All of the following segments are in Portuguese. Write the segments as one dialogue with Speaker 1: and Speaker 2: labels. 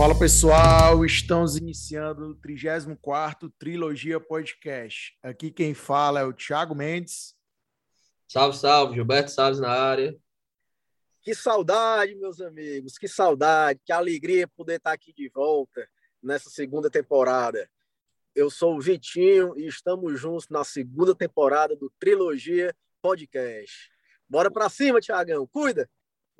Speaker 1: Fala pessoal, estamos iniciando o 34 Trilogia Podcast. Aqui quem fala é o Thiago Mendes.
Speaker 2: Salve, salve, Gilberto Salles na área.
Speaker 3: Que saudade, meus amigos, que saudade, que alegria poder estar aqui de volta nessa segunda temporada. Eu sou o Vitinho e estamos juntos na segunda temporada do Trilogia Podcast. Bora para cima, Tiagão, cuida!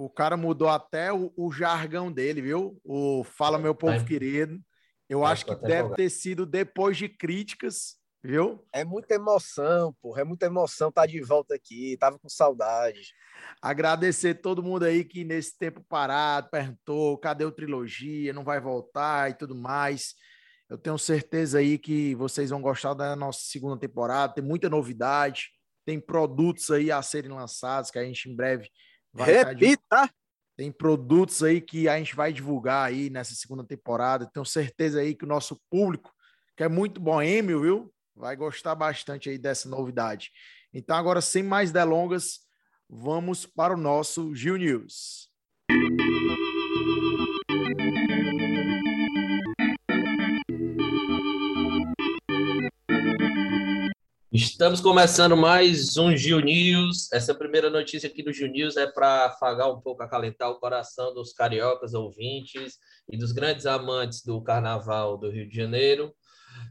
Speaker 1: O cara mudou até o, o jargão dele, viu? O Fala Meu Povo Querido. Eu acho que deve empolgado. ter sido depois de críticas, viu?
Speaker 3: É muita emoção, porra. É muita emoção estar tá de volta aqui. Tava com saudade.
Speaker 1: Agradecer todo mundo aí que nesse tempo parado perguntou cadê o trilogia, não vai voltar e tudo mais. Eu tenho certeza aí que vocês vão gostar da nossa segunda temporada. Tem muita novidade, tem produtos aí a serem lançados que a gente em breve
Speaker 3: Vai Repita!
Speaker 1: Tem produtos aí que a gente vai divulgar aí nessa segunda temporada. Tenho certeza aí que o nosso público, que é muito boêmio, viu? Vai gostar bastante aí dessa novidade. Então, agora, sem mais delongas, vamos para o nosso Gil News.
Speaker 2: Estamos começando mais um Gil News. Essa primeira notícia aqui do Gil News é para afagar um pouco, acalentar o coração dos cariocas ouvintes e dos grandes amantes do Carnaval do Rio de Janeiro.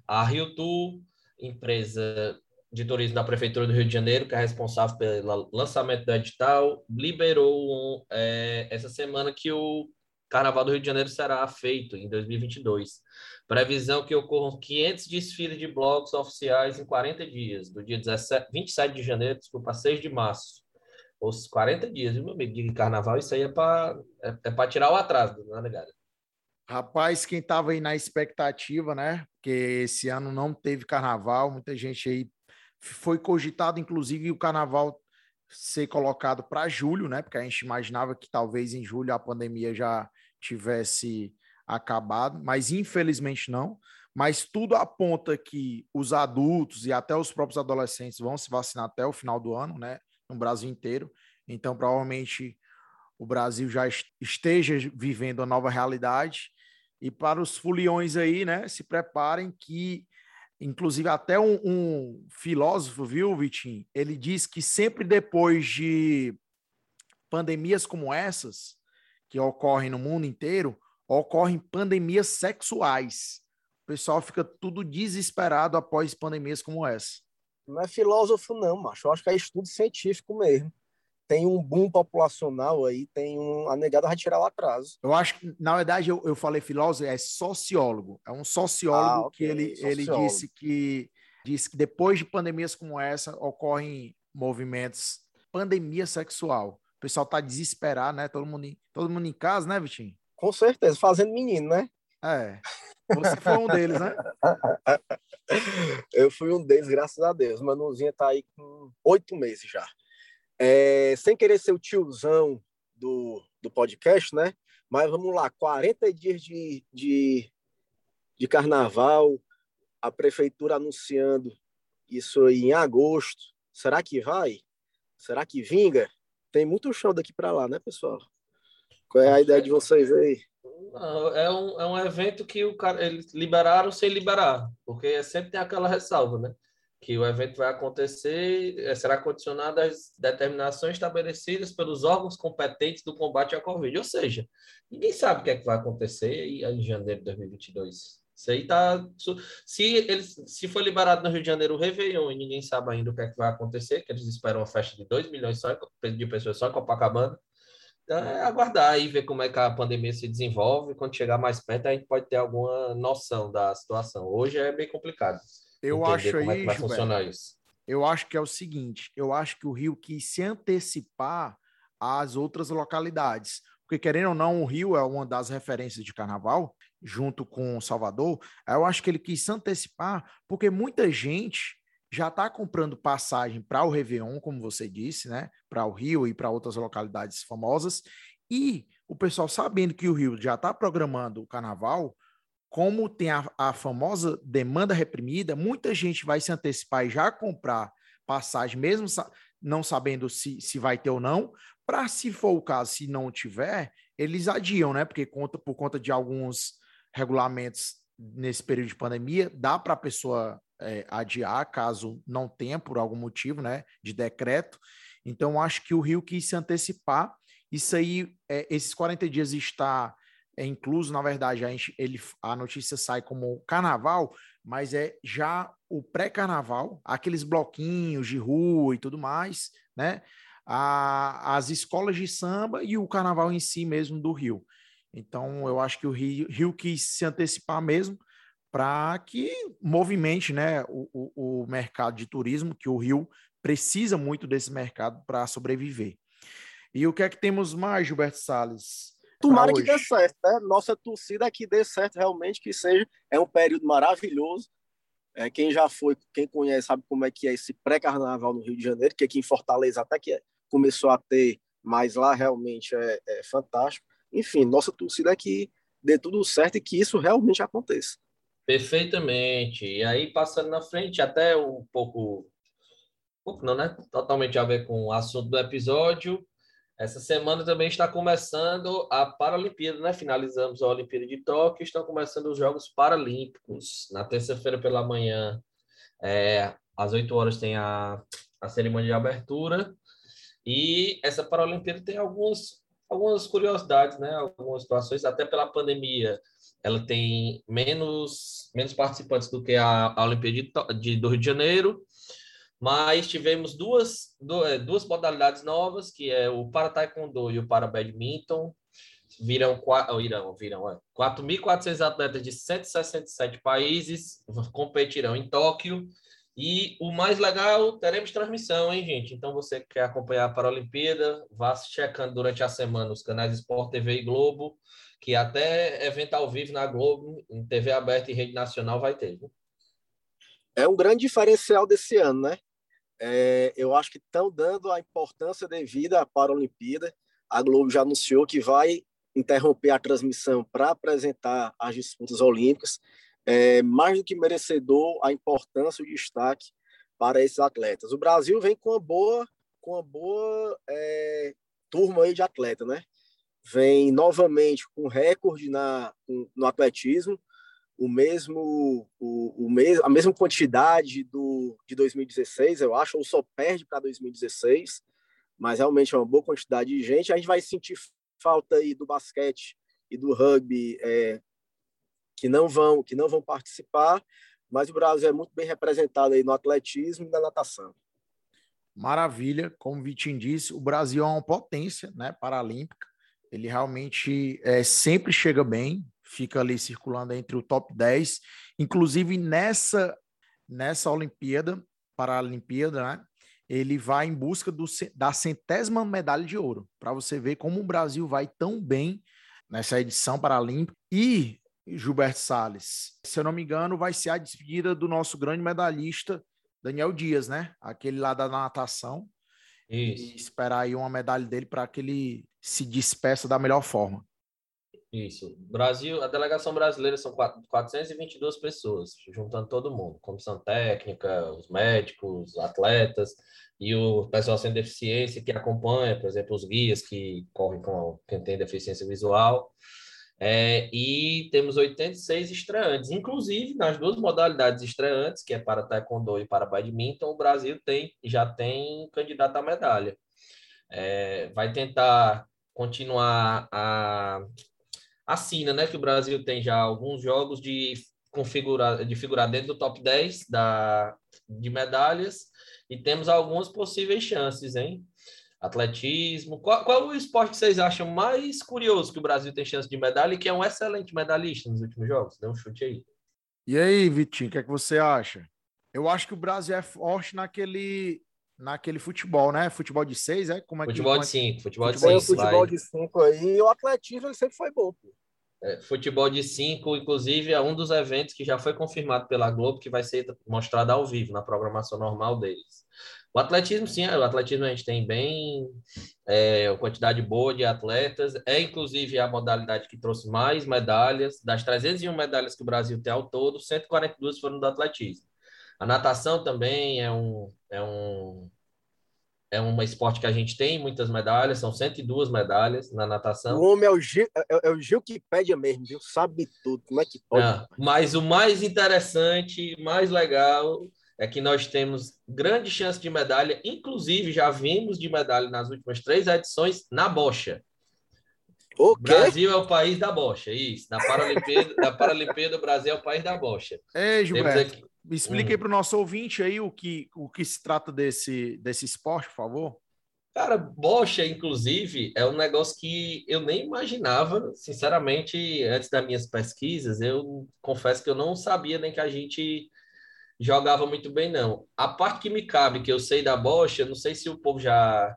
Speaker 2: A Rio Tour, empresa de turismo da Prefeitura do Rio de Janeiro, que é responsável pelo lançamento do edital, liberou é, essa semana que o Carnaval do Rio de Janeiro será feito em 2022. Previsão que ocorram 500 desfiles de blocos oficiais em 40 dias, do dia 17, 27 de janeiro, desculpa, 6 de março. Os 40 dias, viu, meu amigo? De carnaval, isso aí é para é, é tirar o atraso, não é, negado?
Speaker 1: Rapaz, quem estava aí na expectativa, né? Porque esse ano não teve carnaval, muita gente aí foi cogitado, inclusive, o carnaval ser colocado para julho, né? Porque a gente imaginava que talvez em julho a pandemia já tivesse acabado, mas infelizmente não. Mas tudo aponta que os adultos e até os próprios adolescentes vão se vacinar até o final do ano, né? No Brasil inteiro. Então, provavelmente o Brasil já esteja vivendo a nova realidade. E para os foliões aí, né? Se preparem que, inclusive, até um, um filósofo, viu, Vitinho? Ele diz que sempre depois de pandemias como essas, que ocorrem no mundo inteiro, ocorrem pandemias sexuais. O pessoal fica tudo desesperado após pandemias como essa.
Speaker 3: Não é filósofo, não, macho. Eu acho que é estudo científico mesmo. Tem um boom populacional aí, tem um. A negada vai tirar o atraso.
Speaker 1: Eu acho que, na verdade, eu, eu falei filósofo, é sociólogo. É um sociólogo ah, okay. que ele, sociólogo. ele disse que disse que depois de pandemias como essa ocorrem movimentos pandemia sexual. O pessoal tá desesperado, né? Todo mundo, todo mundo em casa, né, Vitinho?
Speaker 3: Com certeza, fazendo menino, né?
Speaker 1: É. Você foi um deles, né?
Speaker 3: Eu fui um deles, graças a Deus. Manuzinha tá aí com oito meses já. É, sem querer ser o tiozão do, do podcast, né? Mas vamos lá, 40 dias de, de, de carnaval, a prefeitura anunciando isso aí em agosto. Será que vai? Será que vinga? tem muito chão daqui para lá, né, pessoal? Qual é a ideia de vocês aí?
Speaker 2: é, um, é um evento que o cara, eles liberaram sem liberar, porque sempre tem aquela ressalva, né? Que o evento vai acontecer, é, será condicionado às determinações estabelecidas pelos órgãos competentes do combate à Covid. Ou seja, ninguém sabe o que é que vai acontecer em janeiro de 2022. Isso aí tá. Se, eles, se for liberado no Rio de Janeiro o Réveillon e ninguém sabe ainda o que é que vai acontecer, que eles esperam uma festa de 2 milhões só, de pessoas só em Copacabana. Então é aguardar e ver como é que a pandemia se desenvolve. Quando chegar mais perto, a gente pode ter alguma noção da situação. Hoje é bem complicado.
Speaker 1: Eu acho como aí, é que vai Gilberto, funcionar isso. Eu acho que é o seguinte: eu acho que o Rio quis se antecipar às outras localidades. Porque, querendo ou não, o Rio é uma das referências de carnaval junto com Salvador, eu acho que ele quis se antecipar, porque muita gente já está comprando passagem para o Réveillon, como você disse, né? Para o Rio e para outras localidades famosas. E o pessoal sabendo que o Rio já está programando o carnaval, como tem a, a, famosa demanda reprimida, muita gente vai se antecipar e já comprar passagem, mesmo sa não sabendo se, se vai ter ou não, para, se for o caso, se não tiver, eles adiam, né? Porque conta por conta de alguns regulamentos nesse período de pandemia, dá para a pessoa é, adiar caso não tenha por algum motivo, né? De decreto. Então, acho que o Rio quis se antecipar. Isso aí, é, esses 40 dias está é incluso, na verdade, a, gente, ele, a notícia sai como carnaval, mas é já o pré-carnaval, aqueles bloquinhos de rua e tudo mais, né? A, as escolas de samba e o carnaval em si mesmo do Rio. Então, eu acho que o Rio, Rio quis se antecipar mesmo para que movimente né, o, o, o mercado de turismo, que o Rio precisa muito desse mercado para sobreviver. E o que é que temos mais, Gilberto Salles?
Speaker 3: Tomara que dê certo, né? Nossa torcida é que dê certo realmente, que seja. É um período maravilhoso. É, quem já foi, quem conhece, sabe como é que é esse pré-carnaval no Rio de Janeiro, que aqui em Fortaleza até que começou a ter, mas lá realmente é, é fantástico. Enfim, nossa torcida é que dê tudo certo e que isso realmente aconteça.
Speaker 2: Perfeitamente. E aí, passando na frente, até um pouco, pouco não, né? Totalmente a ver com o assunto do episódio. Essa semana também está começando a Paralimpíada, né? Finalizamos a Olimpíada de Tóquio, estão começando os Jogos Paralímpicos. Na terça-feira pela manhã, é, às 8 horas, tem a, a cerimônia de abertura. E essa Paralimpíada tem alguns, algumas curiosidades, né? Algumas situações, até pela pandemia ela tem menos, menos participantes do que a, a Olimpíada de, de, do Rio de Janeiro, mas tivemos duas, é, duas modalidades novas, que é o para taekwondo e o para badminton, viram, irão, viram, é, 4.400 atletas de 167 países competirão em Tóquio, e o mais legal, teremos transmissão, hein, gente? Então, você que quer acompanhar a Paralimpíada, vá se checando durante a semana os canais Sport TV e Globo, que até evento ao vivo na Globo, em TV aberta e rede nacional vai ter.
Speaker 3: É um grande diferencial desse ano, né? É, eu acho que estão dando a importância devida para a Olimpíada. A Globo já anunciou que vai interromper a transmissão para apresentar as disputas olímpicas. É, mais do que merecedor a importância e o destaque para esses atletas. O Brasil vem com uma boa, com uma boa é, turma aí de atleta, né? vem novamente com recorde na, no atletismo, o mesmo, o, o mes, a mesma quantidade do, de 2016, eu acho, ou só perde para 2016, mas realmente é uma boa quantidade de gente. A gente vai sentir falta aí do basquete e do rugby é, que não vão que não vão participar, mas o Brasil é muito bem representado aí no atletismo e na natação.
Speaker 1: Maravilha, como o Vitinho disse, o Brasil é uma potência, né, paralímpica. Ele realmente é, sempre chega bem, fica ali circulando entre o top 10. Inclusive nessa, nessa Olimpíada, Paralimpíada, né? Ele vai em busca do, da centésima medalha de ouro, para você ver como o Brasil vai tão bem nessa edição paralímpica. E, Gilberto Salles, se eu não me engano, vai ser a despedida do nosso grande medalhista, Daniel Dias, né? Aquele lá da natação. Isso. E esperar aí uma medalha dele para que ele se despeça da melhor forma.
Speaker 2: Isso. Brasil, a delegação brasileira são 422 pessoas, juntando todo mundo, comissão técnica, os médicos, atletas e o pessoal sem deficiência que acompanha, por exemplo, os guias que correm com quem tem deficiência visual. É, e temos 86 estreantes, inclusive nas duas modalidades estreantes, que é para taekwondo e para badminton, o Brasil tem já tem candidato à medalha. É, vai tentar continuar a, a Sina, né? Que o Brasil tem já alguns jogos de configurar, de figurar dentro do top 10 da, de medalhas e temos algumas possíveis chances, hein? Atletismo. Qual, qual o esporte que vocês acham mais curioso que o Brasil tem chance de medalha e que é um excelente medalhista nos últimos jogos? Dê um chute aí.
Speaker 1: E aí, Vitinho, o que, é que você acha? Eu acho que o Brasil é forte naquele naquele futebol, né? Futebol de seis, é?
Speaker 2: Como é
Speaker 1: futebol
Speaker 2: que, de cinco, futebol, futebol de
Speaker 3: cinco. Futebol vai. de cinco aí, e o atletismo ele sempre foi bom, pô.
Speaker 2: É, futebol de cinco, inclusive, é um dos eventos que já foi confirmado pela Globo que vai ser mostrado ao vivo na programação normal deles. O atletismo, sim, o atletismo a gente tem bem é, quantidade boa de atletas, é inclusive a modalidade que trouxe mais medalhas. Das 301 medalhas que o Brasil tem ao todo, 142 foram do atletismo. A natação também é um, é um, é um esporte que a gente tem muitas medalhas, são 102 medalhas na natação.
Speaker 3: O homem é o Gil, é, é o Gil que pede mesmo, viu? Sabe tudo, como é que pode?
Speaker 2: Não, mas o mais interessante, mais legal, é que nós temos grande chance de medalha, inclusive já vimos de medalha nas últimas três edições na bocha. O Brasil é o país da bocha, isso. Na Paralimpíada, na Paralimpíada, o Brasil é o país da bocha.
Speaker 1: É, Gilberto, aqui... explique hum. para o nosso ouvinte aí o que, o que se trata desse, desse esporte, por favor.
Speaker 2: Cara, bocha, inclusive, é um negócio que eu nem imaginava, sinceramente, antes das minhas pesquisas, eu confesso que eu não sabia nem que a gente jogava muito bem, não. A parte que me cabe, que eu sei da bocha, não sei se o povo já,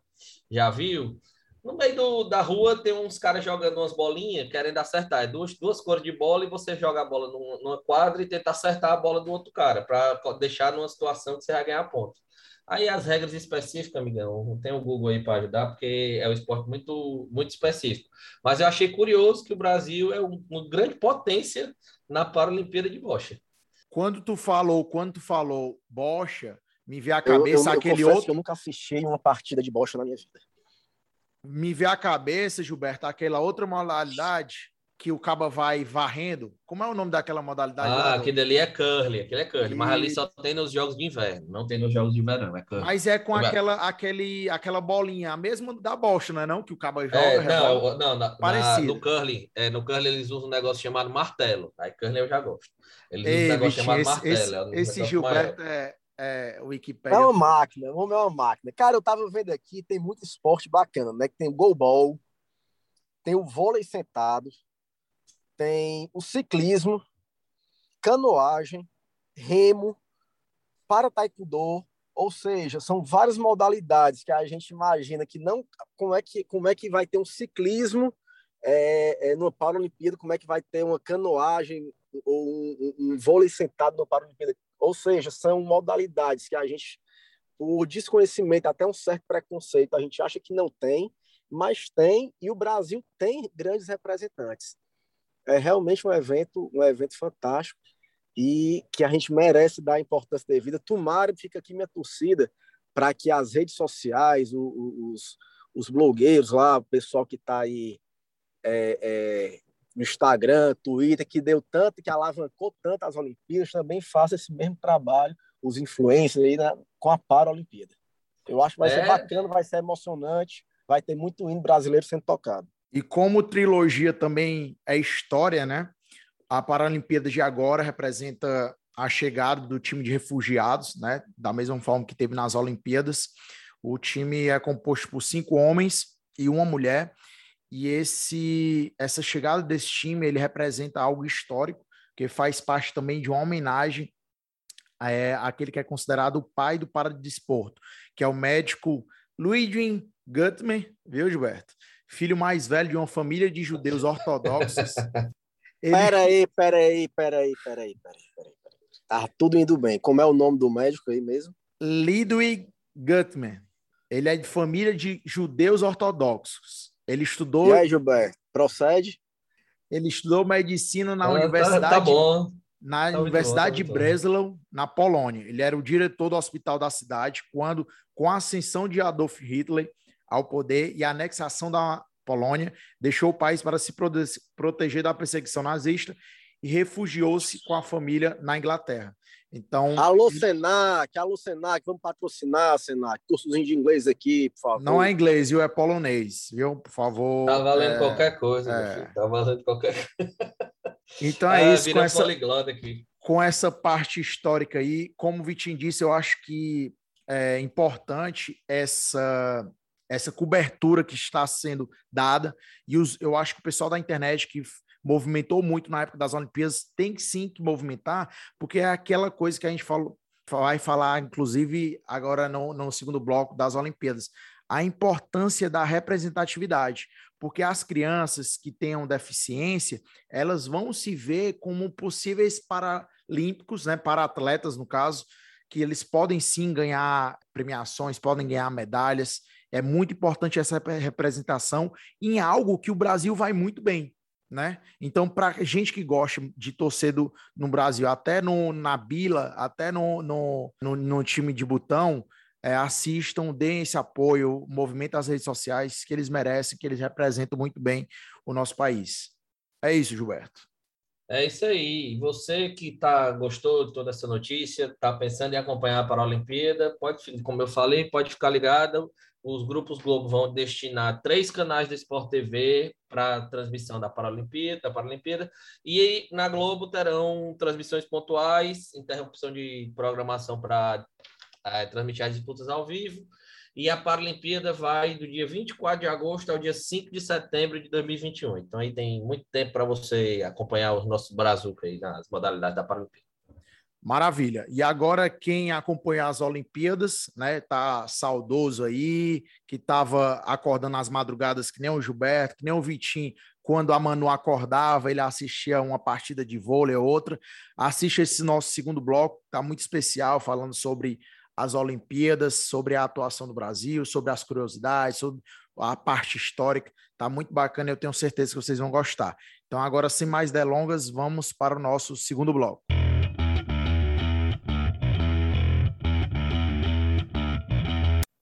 Speaker 2: já viu, no meio do, da rua tem uns caras jogando umas bolinhas, querendo acertar. É duas, duas cores de bola e você joga a bola numa, numa quadra e tenta acertar a bola do outro cara, para deixar numa situação que você vai ganhar ponto. Aí as regras específicas, amigão, tem o Google aí para ajudar, porque é um esporte muito, muito específico. Mas eu achei curioso que o Brasil é um, uma grande potência na Paralimpíada de Bocha.
Speaker 1: Quando tu falou, quando tu falou bocha, me veio a cabeça eu, eu, aquele
Speaker 3: eu
Speaker 1: outro.
Speaker 3: eu nunca assisti uma partida de bocha na minha vida
Speaker 1: me vê a cabeça, Gilberto, aquela outra modalidade que o caba vai varrendo. Como é o nome daquela modalidade?
Speaker 2: Ah, aquele ali é curly, aquele é curly, e... mas ali só tem nos jogos de inverno, não tem nos jogos de verão, é curly.
Speaker 1: Mas é com aquela, aquele, aquela bolinha, a mesma da bocha, não é não? Que o caba joga,
Speaker 2: é, não, não, na, Parecido. Na, no curly, é, no curly eles usam um negócio chamado martelo, aí curly eu já gosto. Eles Ei, usam um negócio chamado
Speaker 1: esse,
Speaker 2: martelo.
Speaker 1: Esse,
Speaker 2: é um
Speaker 1: esse Gilberto é, é, Wikipedia.
Speaker 3: É uma máquina, o homem é uma máquina. Cara, eu tava vendo aqui, tem muito esporte bacana, né? Que tem o goalball, tem o vôlei sentado, tem o ciclismo, canoagem, remo, para taekwondo, ou seja, são várias modalidades que a gente imagina que não como é que como é que vai ter um ciclismo é, é, Paralimpíada, como é que vai ter uma canoagem ou um, um, um vôlei sentado no Paralimpíada. Ou seja, são modalidades que a gente, por desconhecimento, até um certo preconceito, a gente acha que não tem, mas tem, e o Brasil tem grandes representantes. É realmente um evento, um evento fantástico e que a gente merece dar a importância devida. Tomara, fica aqui minha torcida, para que as redes sociais, os, os blogueiros lá, o pessoal que está aí é, é, no Instagram, Twitter, que deu tanto, que alavancou tanto as Olimpíadas, também faça esse mesmo trabalho, os influencers aí na, com a Paralimpíada. Eu acho que vai é. ser bacana, vai ser emocionante, vai ter muito hino brasileiro sendo tocado.
Speaker 1: E como trilogia também é história, né? A Paralimpíada de agora representa a chegada do time de refugiados, né? Da mesma forma que teve nas Olimpíadas. O time é composto por cinco homens e uma mulher e esse essa chegada desse time ele representa algo histórico que faz parte também de uma homenagem é, àquele que é considerado o pai do paradesporto, que é o médico Ludwig Gutmann, viu, Gilberto? Filho mais velho de uma família de judeus ortodoxos.
Speaker 3: Ele... Peraí, peraí, peraí, peraí, peraí, peraí. Tá tudo indo bem. Como é o nome do médico aí mesmo?
Speaker 1: Ludwig Gutmann. Ele é de família de judeus ortodoxos. Ele estudou.
Speaker 3: E aí, Gilberto, procede?
Speaker 1: Ele estudou medicina na ah, Universidade. Tá, tá
Speaker 2: bom.
Speaker 1: Na tá Universidade bom, tá de Breslau, na Polônia. Ele era o diretor do hospital da cidade quando, com a ascensão de Adolf Hitler ao poder e a anexação da Polônia, deixou o país para se proteger da perseguição nazista e refugiou-se com a família na Inglaterra. Então.
Speaker 3: Alô, Senac, alô, Senac, vamos patrocinar, Senac. Cursozinho de inglês aqui, por favor.
Speaker 1: Não é inglês, viu? É polonês, viu? Por favor.
Speaker 2: Tá valendo é... qualquer coisa, é... Tá valendo qualquer coisa.
Speaker 1: Então é ah, isso. Com essa, com essa parte histórica aí, como o Vitinho disse, eu acho que é importante essa essa cobertura que está sendo dada e os, eu acho que o pessoal da internet que movimentou muito na época das Olimpíadas, tem que sim que movimentar, porque é aquela coisa que a gente falou, vai falar, inclusive, agora no, no segundo bloco das Olimpíadas, a importância da representatividade, porque as crianças que tenham deficiência, elas vão se ver como possíveis paralímpicos, né, para atletas no caso, que eles podem sim ganhar premiações, podem ganhar medalhas. É muito importante essa representação em algo que o Brasil vai muito bem, né? Então, para gente que gosta de torcer do, no Brasil, até no, na Bila, até no, no, no, no time de botão, é, assistam, deem esse apoio, movimento as redes sociais, que eles merecem, que eles representam muito bem o nosso país. É isso, Gilberto.
Speaker 2: É isso aí. Você que tá, gostou de toda essa notícia, está pensando em acompanhar a Paralimpíada, pode, como eu falei, pode ficar ligado. Os grupos Globo vão destinar três canais da Sport TV para transmissão da Paralimpíada, da Paralimpíada, e na Globo terão transmissões pontuais, interrupção de programação para é, transmitir as disputas ao vivo. E a Paralimpíada vai do dia 24 de agosto ao dia 5 de setembro de 2021. Então aí tem muito tempo para você acompanhar os nossos brazucas aí nas modalidades da Paralimpíada.
Speaker 1: Maravilha. E agora quem acompanha as Olimpíadas, né, tá saudoso aí, que tava acordando as madrugadas que nem o Gilberto, que nem o Vitinho, quando a Manu acordava, ele assistia uma partida de vôlei ou outra. Assiste esse nosso segundo bloco, tá muito especial, falando sobre as Olimpíadas, sobre a atuação do Brasil, sobre as curiosidades, sobre a parte histórica. Tá muito bacana, eu tenho certeza que vocês vão gostar. Então agora, sem mais delongas, vamos para o nosso segundo bloco.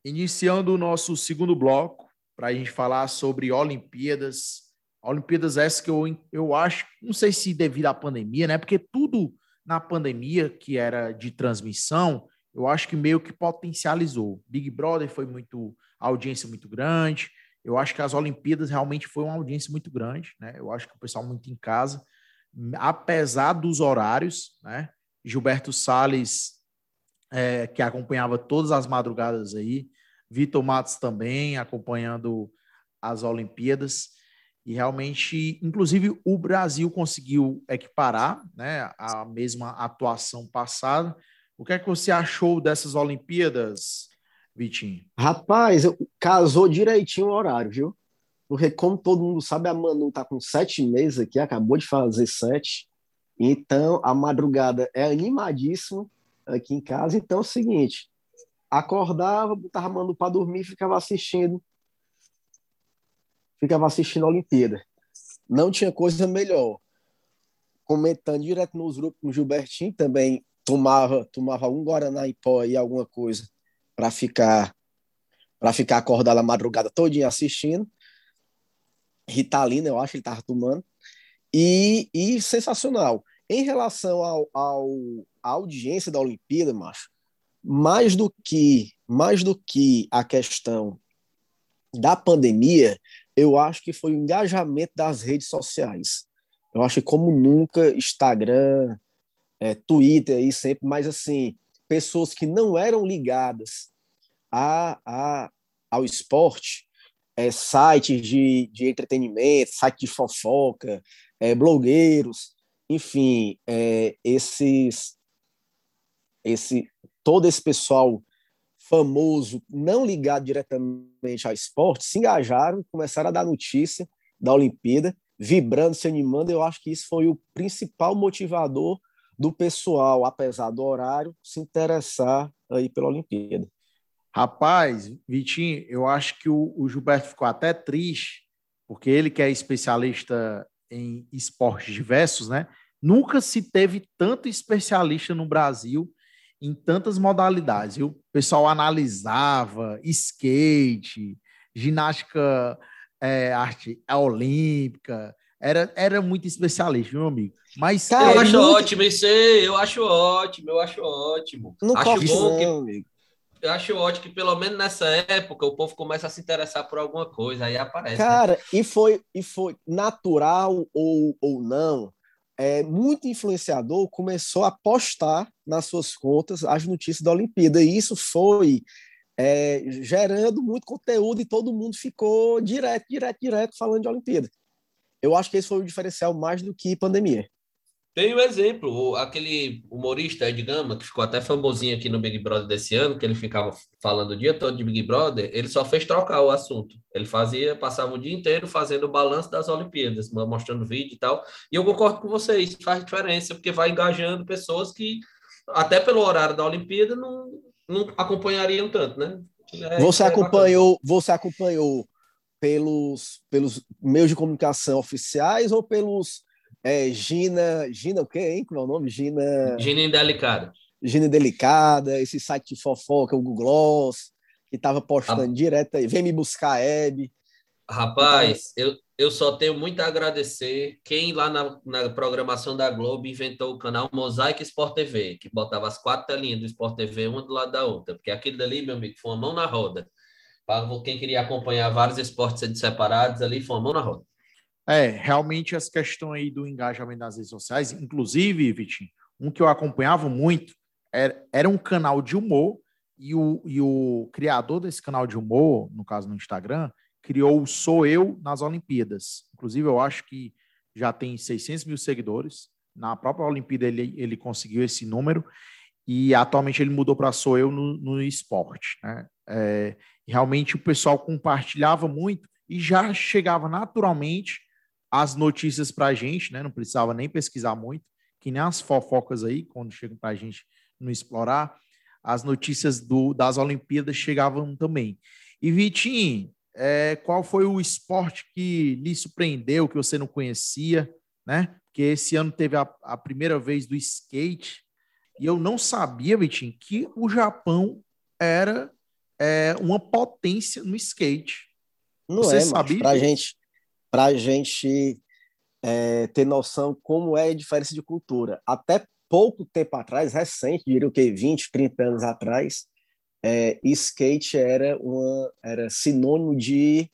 Speaker 1: Iniciando o nosso segundo bloco, para a gente falar sobre Olimpíadas. Olimpíadas essa que eu, eu acho, não sei se devido à pandemia, né? Porque tudo na pandemia que era de transmissão, eu acho que meio que potencializou. Big Brother foi muito, audiência muito grande. Eu acho que as Olimpíadas realmente foi uma audiência muito grande, né? Eu acho que o pessoal muito em casa, apesar dos horários, né? Gilberto Sales é, que acompanhava todas as madrugadas aí, Vitor Matos também acompanhando as Olimpíadas. E realmente, inclusive, o Brasil conseguiu equiparar né, a mesma atuação passada. O que é que você achou dessas Olimpíadas, Vitinho?
Speaker 3: Rapaz, casou direitinho o horário, viu? Porque, como todo mundo sabe, a Manu tá com sete meses aqui, acabou de fazer sete. Então, a madrugada é animadíssimo aqui em casa. Então é o seguinte: acordava, botava a Manu para dormir, ficava assistindo, ficava assistindo a Olimpíada. Não tinha coisa melhor. Comentando direto nos grupos com o Gilbertinho, também tomava, tomava um Guaraná em pó e alguma coisa para ficar para ficar acordado a madrugada todinha assistindo. Ritalina, eu acho ele estava tomando. E, e sensacional. Em relação ao, ao, à audiência da Olimpíada, macho, mais do que mais do que a questão da pandemia, eu acho que foi o engajamento das redes sociais. Eu acho que como nunca Instagram, é, Twitter aí sempre, mas assim pessoas que não eram ligadas a, a ao esporte, é, sites de, de entretenimento, site de fofoca, é, blogueiros, enfim, é, esses, esse, todo esse pessoal famoso, não ligado diretamente ao esporte, se engajaram, começaram a dar notícia da Olimpíada, vibrando, se animando. Eu acho que isso foi o principal motivador do pessoal, apesar do horário, se interessar aí pela Olimpíada.
Speaker 1: Rapaz, Vitinho, eu acho que o, o Gilberto ficou até triste, porque ele que é especialista em esportes diversos, né? Nunca se teve tanto especialista no Brasil em tantas modalidades. E o pessoal analisava skate, ginástica é, arte olímpica, era, era muito especialista, meu amigo. Mas
Speaker 2: Cara, eu acho muito... ótimo isso aí, eu acho ótimo, eu acho ótimo.
Speaker 3: Não
Speaker 2: acho
Speaker 3: bom que, amigo.
Speaker 2: Eu acho ótimo que pelo menos nessa época o povo começa a se interessar por alguma coisa, aí aparece.
Speaker 3: Né? Cara, né? e foi e foi natural ou, ou não, é, muito influenciador começou a postar nas suas contas as notícias da Olimpíada. E isso foi é, gerando muito conteúdo e todo mundo ficou direto, direto, direto falando de Olimpíada. Eu acho que esse foi o diferencial mais do que pandemia.
Speaker 2: Tem um exemplo, aquele humorista Ed Gama, que ficou até famosinho aqui no Big Brother desse ano, que ele ficava falando o dia todo de Big Brother, ele só fez trocar o assunto. Ele fazia, passava o dia inteiro fazendo o balanço das Olimpíadas, mostrando vídeo e tal. E eu concordo com vocês, faz diferença, porque vai engajando pessoas que, até pelo horário da Olimpíada, não, não acompanhariam tanto, né?
Speaker 3: É, você, é acompanhou, você acompanhou pelos, pelos meios de comunicação oficiais ou pelos é, Gina. Gina o quê, hein? Como é o nome? Gina.
Speaker 2: Gina Indelicado.
Speaker 3: Gene Delicada, esse site de fofoca, o Google Gloss, que tava postando ah. direto aí, vem me buscar, Hebe.
Speaker 2: Rapaz, então, eu, eu só tenho muito a agradecer quem lá na, na, programação da Globo inventou o canal Mosaic Sport TV, que botava as quatro telinhas do Sport TV uma do lado da outra, porque aquele dali, meu amigo, foi uma mão na roda. Para quem queria acompanhar vários esportes separados ali, foi uma mão na roda.
Speaker 1: É, realmente essa questão aí do engajamento nas redes sociais, inclusive, Vitinho, um que eu acompanhava muito era, era um canal de humor e o, e o criador desse canal de humor, no caso no Instagram, criou o Sou Eu nas Olimpíadas. Inclusive, eu acho que já tem 600 mil seguidores. Na própria Olimpíada, ele, ele conseguiu esse número. E atualmente ele mudou para Sou Eu no, no esporte. Né? É, realmente o pessoal compartilhava muito e já chegava naturalmente as notícias para a gente, né? não precisava nem pesquisar muito, que nem as fofocas aí, quando chegam para a gente no Explorar, as notícias do, das Olimpíadas chegavam também. E Vitinho, é, qual foi o esporte que lhe surpreendeu, que você não conhecia, né? Porque esse ano teve a, a primeira vez do skate, e eu não sabia, Vitinho, que o Japão era é, uma potência no skate.
Speaker 3: Não você é, sabia? Para gente, a gente é, ter noção como é a diferença de cultura. Até pouco tempo atrás, recente, diria o que, 20, 30 anos atrás, é, skate era, uma, era sinônimo de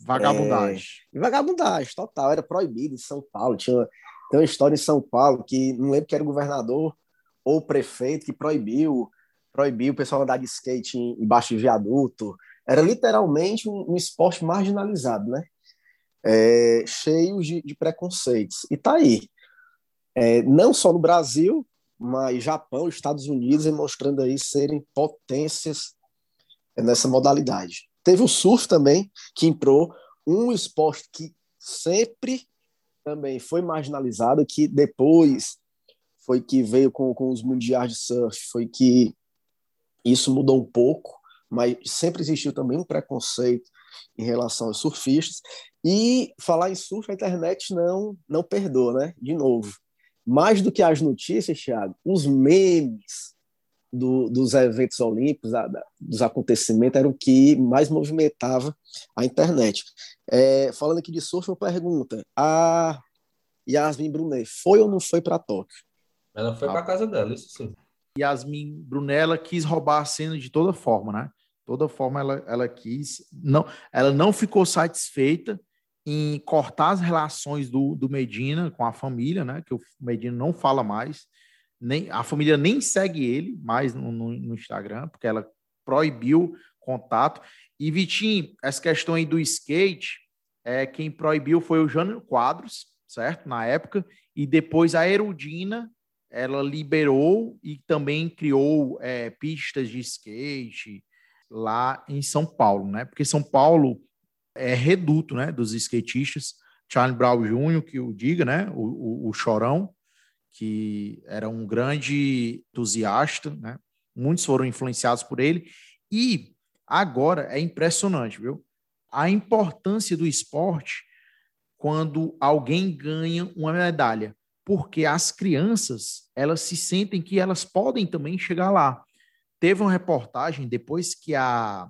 Speaker 1: vagabundagem.
Speaker 3: É, vagabundagem, total. Era proibido em São Paulo. Tinha, tem uma história em São Paulo que não lembro que era o governador ou o prefeito que proibiu proibiu o pessoal andar de skate embaixo de viaduto. Era literalmente um, um esporte marginalizado, né? É, cheio de, de, preconceitos. E tá aí. É, não só no Brasil, mas Japão, Estados Unidos, mostrando aí serem potências nessa modalidade. Teve o surf também, que entrou, um esporte que sempre também foi marginalizado, que depois foi que veio com, com os mundiais de surf, foi que isso mudou um pouco, mas sempre existiu também um preconceito em relação aos surfistas. E falar em surf, a internet não, não perdoa, né? De novo mais do que as notícias, Thiago, os memes do, dos eventos olímpicos, a, da, dos acontecimentos, eram o que mais movimentava a internet. É, falando aqui de surf, uma pergunta: a Yasmin Brunet foi ou não foi para Tóquio?
Speaker 2: Ela foi ah. para casa dela, isso sim.
Speaker 1: Yasmin Brunet, ela quis roubar a cena de toda forma, né? Toda forma ela, ela quis. Não, ela não ficou satisfeita em cortar as relações do, do Medina com a família, né? Que o Medina não fala mais, nem a família nem segue ele mais no, no, no Instagram, porque ela proibiu contato. E Vitinho, essa questão aí do skate, é, quem proibiu foi o Jânio Quadros, certo? Na época, e depois a Erudina ela liberou e também criou é, pistas de skate lá em São Paulo, né? Porque São Paulo é reduto né, dos skatistas. Charlie Brown Jr., que o diga, né, o, o, o Chorão, que era um grande entusiasta, né? muitos foram influenciados por ele. E agora é impressionante, viu? A importância do esporte quando alguém ganha uma medalha, porque as crianças elas se sentem que elas podem também chegar lá. Teve uma reportagem depois que a,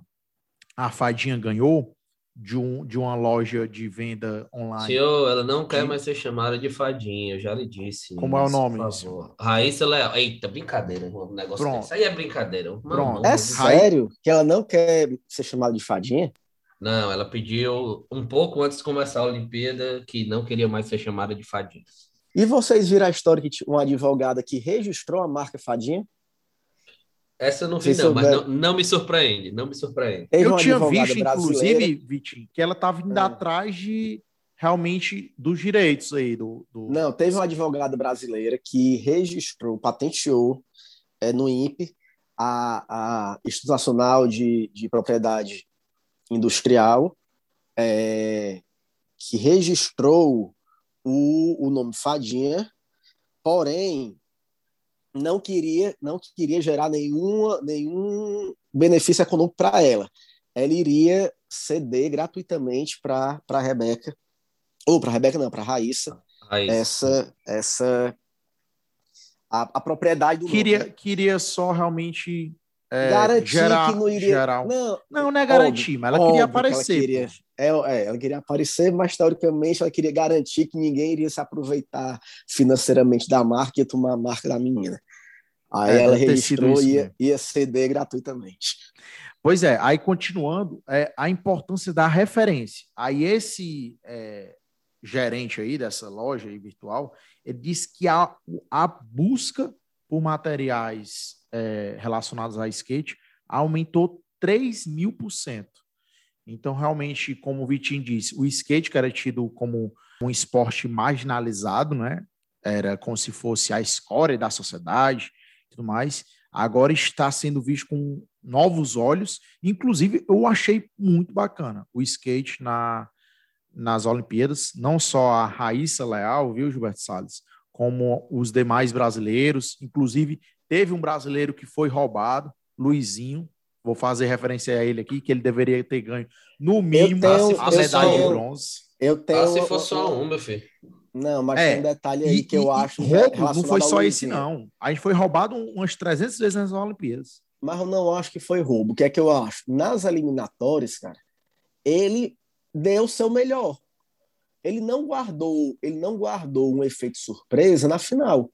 Speaker 1: a Fadinha ganhou, de, um, de uma loja de venda online.
Speaker 2: Senhor, ela não quer mais ser chamada de fadinha, eu já lhe disse.
Speaker 1: Como isso, é o nome?
Speaker 2: Por favor. Raíssa Leal. Eita, brincadeira. Um negócio Pronto. Isso aí é brincadeira.
Speaker 3: Pronto. é sério que ela não quer ser chamada de fadinha?
Speaker 2: Não, ela pediu um pouco antes de começar a Olimpíada que não queria mais ser chamada de fadinha.
Speaker 3: E vocês viram a história que uma advogada que registrou a marca Fadinha?
Speaker 2: Essa eu não vi, não, mas não, não, me surpreende, não me surpreende.
Speaker 1: Eu tinha visto, inclusive, Vitinho, que ela estava indo é. atrás de realmente dos direitos aí do, do,
Speaker 3: Não, teve uma advogada brasileira que registrou, patenteou é, no INPE a, a Instituto Nacional de, de Propriedade Industrial, é, que registrou o, o nome Fadinha, porém não queria não queria gerar nenhuma, nenhum benefício econômico para ela. Ela iria ceder gratuitamente para a Rebeca, ou para a Rebeca não, para a Raíssa, essa, essa a, a propriedade do
Speaker 1: queria,
Speaker 3: nome, né?
Speaker 1: queria só realmente é,
Speaker 3: garantir
Speaker 1: gerar,
Speaker 3: que não iria.
Speaker 1: gerar um-
Speaker 3: Não,
Speaker 1: Não, não é garantir, mas ela queria
Speaker 3: óbvio que
Speaker 1: aparecer.
Speaker 3: Ela queria, é, é, ela queria aparecer, mas teoricamente ela queria garantir que ninguém iria se aproveitar financeiramente da marca e ia tomar a marca da menina. Aí
Speaker 1: É,
Speaker 3: ela registrou e ia, ia ceder gratuitamente.
Speaker 1: Pois é, aí continuando, é, a importância da referência. Aí esse é, gerente aí dessa loja aí virtual, ele disse que a, a busca por materiais é, relacionados a skate aumentou 3 mil por cento. Então, realmente, como o Vitinho disse, o skate, que era tido como um esporte marginalizado, né? Era como se fosse a escória da sociedade tudo mais, agora está sendo visto com novos olhos. Inclusive, eu achei muito bacana o skate na, nas Olimpíadas, não só a Raíssa Leal, viu, Gilberto Salles, como os demais brasileiros. Inclusive, teve um brasileiro que foi roubado, Luizinho. Vou fazer referência a ele aqui, que ele deveria ter ganho, no mínimo,
Speaker 3: tenho-
Speaker 1: a medalha de bronze.
Speaker 3: Eu tenho.
Speaker 2: Ah, se for só um, meu filho.
Speaker 3: Não, mas
Speaker 1: É,
Speaker 3: tem um detalhe aí
Speaker 1: E,
Speaker 3: que eu
Speaker 1: e-
Speaker 3: acho.
Speaker 1: roubo não foi só esse, não. A gente foi roubado umas 300 vezes nas Olimpíadas.
Speaker 3: Mas eu não acho que foi roubo. O que é que eu acho? Nas eliminatórias, cara, ele deu o seu melhor. Ele não guardou, ele não guardou um efeito surpresa na final.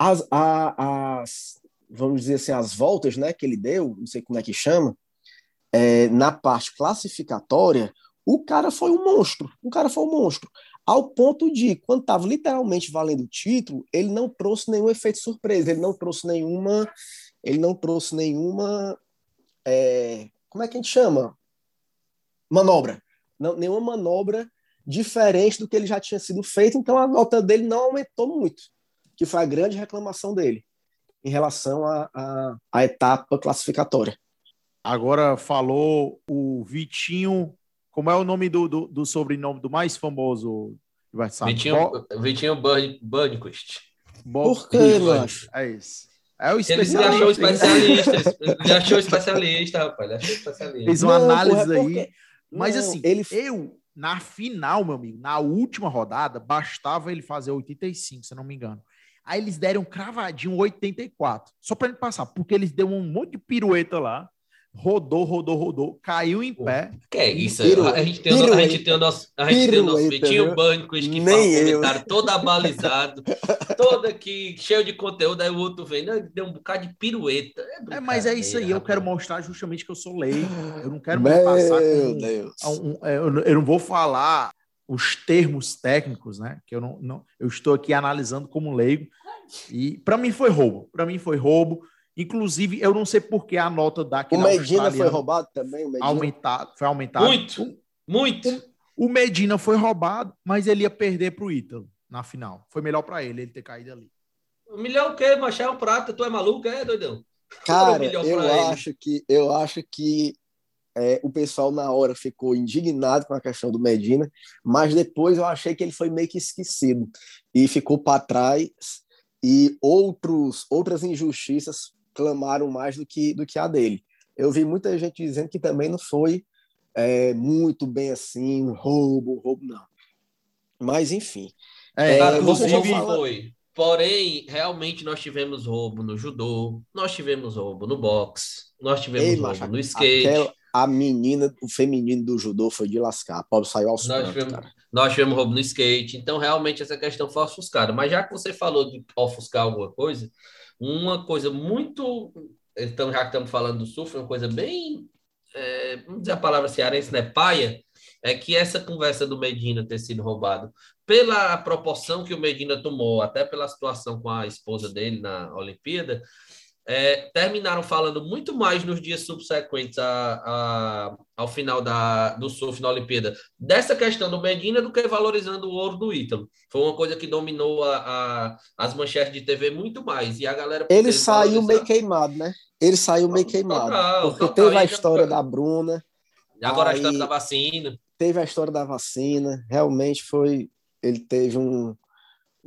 Speaker 3: As, a- as vamos dizer assim, as voltas, né, que ele deu, não sei como é que chama, é, na parte classificatória, o cara foi um monstro. O cara foi um monstro. Ao ponto de, quando estava literalmente valendo o título, ele não trouxe nenhum efeito surpresa, ele não trouxe nenhuma ele não trouxe nenhuma. é, como é que a gente chama? Manobra. Não, nenhuma manobra diferente do que ele já tinha sido feito, então a nota dele não aumentou muito, que foi a grande reclamação dele em relação à a, a, etapa classificatória.
Speaker 1: Agora falou o Vitinho. Como é o nome do, do, do sobrenome do mais famoso adversário?
Speaker 2: Vitinho, Vitinho Burn- Burnquist.
Speaker 3: Por quê, macho?
Speaker 1: É isso. É o
Speaker 2: Ele
Speaker 1: especialista.
Speaker 2: achou especialista. Ele achou especialista, rapaz. Ele achou especialista.
Speaker 1: Fez uma
Speaker 3: Não,
Speaker 1: análise
Speaker 3: porra, é
Speaker 1: aí.
Speaker 3: porque-
Speaker 1: Mas
Speaker 3: Não,
Speaker 1: assim,
Speaker 3: ele
Speaker 1: eu, na final, meu amigo, na última rodada, bastava ele fazer 85, se não me engano. Aí eles deram cravadinho 84, só para ele passar, porque eles deu um monte de pirueta lá, rodou, rodou, rodou, caiu em pé.
Speaker 2: Que é isso?
Speaker 3: Piru-
Speaker 2: a gente tem o a gente tem o nosso, a gente tem o nosso
Speaker 3: pirueta,
Speaker 2: Vitinho? Burnquist que
Speaker 3: Nem
Speaker 2: fala um comentário todo abalizado, todo aqui cheio de conteúdo, aí o outro vem, né, deu um bocado de pirueta.
Speaker 1: É, mas é isso aí, eu quero mostrar justamente que eu sou leigo. Eu não quero
Speaker 3: Meu
Speaker 1: me passar com
Speaker 3: Deus.
Speaker 1: um- é, eu não- eu não vou falar os termos técnicos, né? Que eu não, não eu estou aqui analisando como leigo. E para mim foi roubo. Para mim foi roubo. Inclusive, eu não sei por que a nota
Speaker 3: O
Speaker 1: daquele
Speaker 3: Medina foi roubado também? O Medina?
Speaker 1: aumentado, foi aumentado.
Speaker 2: Muito. Muito.
Speaker 1: O Medina foi roubado, mas ele ia perder para o Ítalo na final. Foi melhor para ele ele ter caído ali.
Speaker 2: Milhão o quê? Macho é um prato, tu é maluco, é, doidão?
Speaker 3: Cara, eu
Speaker 2: ele.
Speaker 3: acho que eu acho que é, o pessoal na hora ficou indignado com a questão do Medina, mas depois eu achei que ele foi meio que esquecido e ficou para trás e outros outras injustiças clamaram mais do que do que a dele. Eu vi muita gente dizendo que também não foi é, muito bem assim, um roubo, um roubo não. Mas enfim,
Speaker 1: É,
Speaker 3: É, fala-
Speaker 2: foi. Porém, realmente nós tivemos roubo no judô, nós tivemos roubo no boxe, nós tivemos
Speaker 3: ei,
Speaker 2: roubo
Speaker 3: macho,
Speaker 2: no skate,
Speaker 3: aquela, a menina, o feminino do judô foi de lascar. A pobre saiu aos
Speaker 2: Nós
Speaker 3: prantos,
Speaker 2: tivemos-
Speaker 3: cara.
Speaker 2: nós tivemos roubo no skate. Então, realmente, essa questão foi ofuscada. Mas já que você falou de ofuscar alguma coisa, uma coisa muito. Então, já que estamos falando do surf, uma coisa bem. é, vamos dizer a palavra cearense, né? Paia, é que essa conversa do Medina ter sido roubado, pela proporção que o Medina tomou, até pela situação com a esposa dele na Olimpíada, é, terminaram falando muito mais nos dias subsequentes a, a- ao final da, do surf na Olimpíada dessa questão do Medina do que valorizando o ouro do Ítalo. Foi uma coisa que dominou a, as manchetes de TV muito mais. E a galera.
Speaker 3: Ele saiu meio
Speaker 2: valorizado-
Speaker 3: queimado, né? Ele saiu meio queimado.
Speaker 2: Total,
Speaker 3: porque
Speaker 2: total,
Speaker 3: teve a
Speaker 2: ele já-
Speaker 3: história da Bruna,
Speaker 2: Agora a história da vacina.
Speaker 3: teve a história da vacina. Realmente foi. Ele teve um,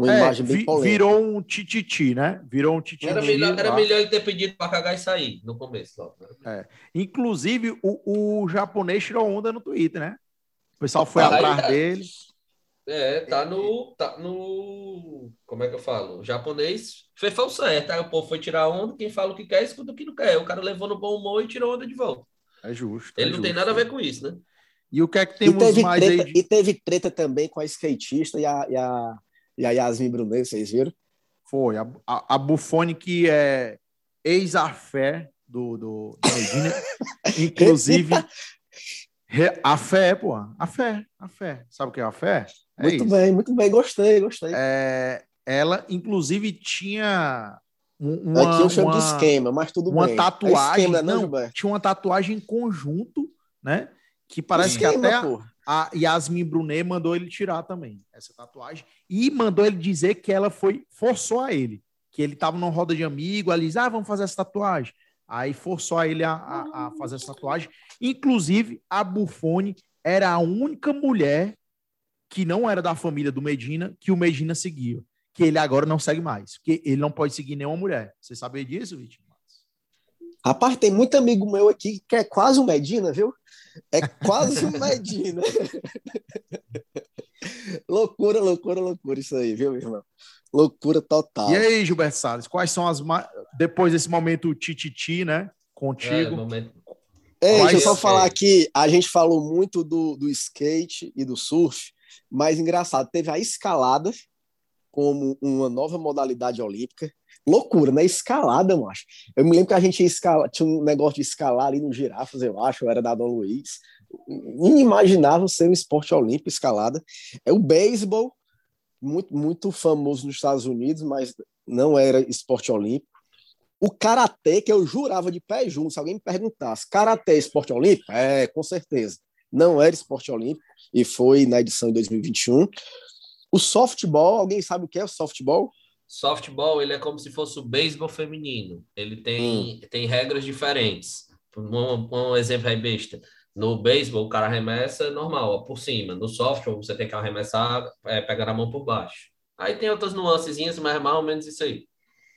Speaker 3: uma
Speaker 1: É,
Speaker 3: imagem bem
Speaker 1: vi-
Speaker 3: polêmica.
Speaker 1: virou um tititi, né? Virou um tititi.
Speaker 2: Era melhor, era
Speaker 1: lá.
Speaker 2: melhor ele ter pedido para cagar e sair no começo. logo, né?
Speaker 1: Inclusive, o, o japonês tirou onda no Twitter, né? O pessoal foi
Speaker 2: Aí
Speaker 1: atrás
Speaker 2: tá.
Speaker 1: dele.
Speaker 2: É, tá no, tá no. Como é que eu falo? O japonês fez o certo. Aí o povo foi tirar onda. Quem fala o que quer, escuta o que não quer. O cara levou no bom humor e tirou onda de volta.
Speaker 1: É justo.
Speaker 2: Ele
Speaker 1: é
Speaker 2: não
Speaker 1: justo.
Speaker 2: tem nada a ver com isso, né?
Speaker 1: E o que é que
Speaker 3: E
Speaker 1: temos
Speaker 3: teve,
Speaker 1: mais
Speaker 3: treta,
Speaker 1: aí? de-
Speaker 3: e teve treta também com a skatista e a, e a, e a Yasmin Brunet, vocês viram?
Speaker 1: Foi. A, a, a Buffoni, que é ex-afé do, do, do Medina. Inclusive, a fé, pô. A fé, a fé. Sabe o que é a fé? É
Speaker 3: muito
Speaker 1: isso.
Speaker 3: bem, muito bem, gostei, gostei.
Speaker 1: É, ela, inclusive, tinha um- uma,
Speaker 3: Aqui eu chamo
Speaker 1: uma,
Speaker 3: de esquema, mas tudo
Speaker 1: uma
Speaker 3: bem. É
Speaker 1: tatuagem.
Speaker 3: esquema, não,
Speaker 1: não,
Speaker 3: Gilberto?
Speaker 1: tinha uma tatuagem em conjunto, né? Que parece que
Speaker 3: Esquema,
Speaker 1: até a,
Speaker 3: pô.
Speaker 1: A Yasmin Brunet mandou ele tirar também essa tatuagem e mandou ele dizer que ela foi forçou a ele, que ele tava numa roda de amigo, ali diz, ah, vamos fazer essa tatuagem. Aí forçou a ele a, a- a fazer essa tatuagem. Inclusive, a Buffoni era a única mulher que não era da família do Medina que o Medina seguia, que ele agora não segue mais, porque ele não pode seguir nenhuma mulher. Você sabia disso, Vitinho?
Speaker 3: Rapaz, tem muito amigo meu aqui que é quase um Medina, viu? É quase um Medina. loucura, loucura, loucura isso aí, viu, meu irmão? Loucura total.
Speaker 1: E aí, Gilberto Salles, quais são as ma... depois desse momento tititi, né?
Speaker 2: É,
Speaker 1: Contigo.
Speaker 2: momento...
Speaker 3: Ei, deixa eu só
Speaker 2: Mas-
Speaker 3: falar aqui, a gente falou muito do, do skate e do surf, mas engraçado, teve a escalada como uma nova modalidade olímpica. Loucura, né? Escalada, macho. Eu me lembro que a gente ia escalar, tinha um negócio de escalar ali no Girafas, eu acho, era da Dom Luiz. Inimaginável ser um esporte olímpico, escalada. É o beisebol, muito, muito famoso nos Estados Unidos, mas não era esporte olímpico. O karatê, que eu jurava de pé junto, se alguém me perguntasse, karatê é esporte olímpico? É, com certeza. Não era esporte olímpico e foi na edição de 2021. O softball, alguém sabe o que é o softball?
Speaker 2: Softball, ele é como se fosse o beisebol feminino. Ele tem, tem regras diferentes. Um, um exemplo aí besta. No beisebol, o cara arremessa normal, ó, por cima. No softball, você tem que arremessar é, pegando a mão por baixo. Aí tem outras nuancezinhas, mas é mais ou menos isso aí.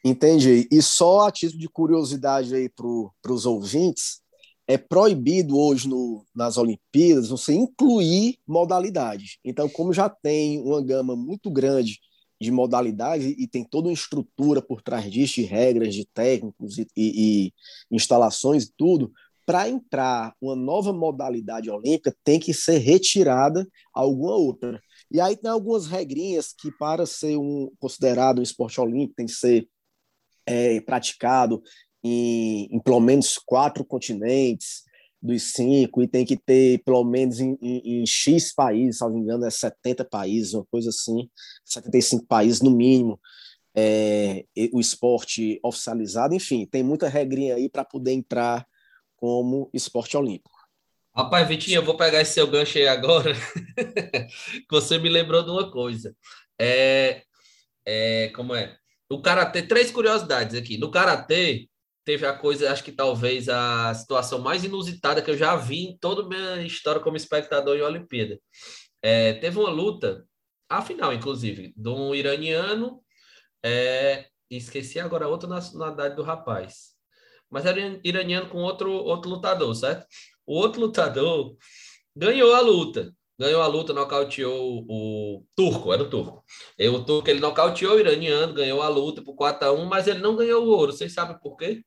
Speaker 3: Entendi. E só a título de curiosidade aí para os ouvintes, é proibido hoje no, nas Olimpíadas você incluir modalidades. Então, como já tem uma gama muito grande de modalidades e tem toda uma estrutura por trás disso, de regras, de técnicos e, e, e instalações e tudo, para entrar uma nova modalidade olímpica tem que ser retirada alguma outra. E aí tem algumas regrinhas que para ser um considerado um esporte olímpico tem que ser é, praticado em, em, pelo menos quatro continentes dos cinco e tem que ter pelo menos em, em, em X países, me engano, é 70 países, uma coisa assim, 75 países no mínimo, é, o esporte oficializado, enfim, tem muita regrinha aí para poder entrar como esporte olímpico.
Speaker 2: Rapaz, Vitinho, eu vou pegar esse seu gancho aí agora, que você me lembrou de uma coisa. É, é, como é? O Karatê, três curiosidades aqui. No Karatê, teve a coisa, acho que talvez a situação mais inusitada que eu já vi em toda a minha história como espectador em Olimpíada. É, teve uma luta, a final, inclusive, de um iraniano, é, esqueci agora a outra nacionalidade do rapaz, mas era iraniano com outro, outro lutador, certo? O outro lutador ganhou a luta, ganhou a luta, nocauteou o, turco, era o turco. E o turco, ele nocauteou o iraniano, ganhou a luta por 4 a 1 mas ele não ganhou o ouro. Vocês sabem por quê?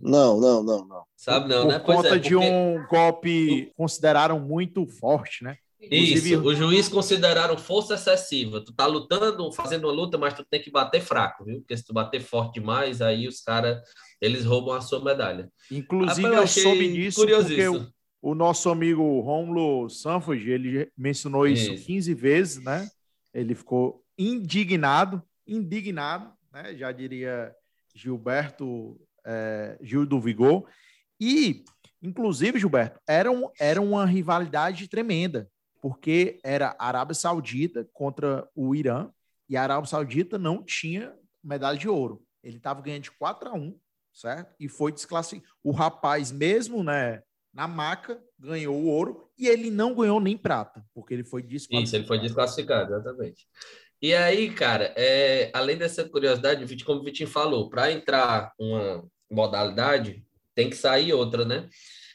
Speaker 3: Não, não, não, não.
Speaker 2: Sabe não,
Speaker 1: por
Speaker 2: né?
Speaker 1: conta
Speaker 2: é,
Speaker 1: de
Speaker 2: porque...
Speaker 1: um golpe consideraram muito forte, né?
Speaker 2: Inclusive... Isso, o juiz consideraram força excessiva. Tu tá lutando, fazendo uma luta, mas tu tem que bater fraco, viu? Porque se tu bater forte demais, aí os caras, eles roubam a sua medalha.
Speaker 1: Inclusive, eu, eu soube disso porque o, o, nosso amigo Romulo Sanford, ele mencionou isso, isso 15 vezes, né? Ele ficou indignado, indignado, né? Já diria Gilberto é, Gil do Vigor. E, inclusive, Gilberto, era, um, era uma rivalidade tremenda, porque era Arábia Saudita contra o Irã, e a Arábia Saudita não tinha medalha de ouro. Ele estava ganhando de 4 a 1, certo? E foi desclassificado. O rapaz, mesmo né, na maca, ganhou o ouro e ele não ganhou nem prata, porque ele foi desclassificado.
Speaker 2: Isso, ele foi desclassificado, exatamente. E aí, cara, é, além dessa curiosidade, como o Vitinho falou, para entrar uma modalidade, tem que sair outra, né?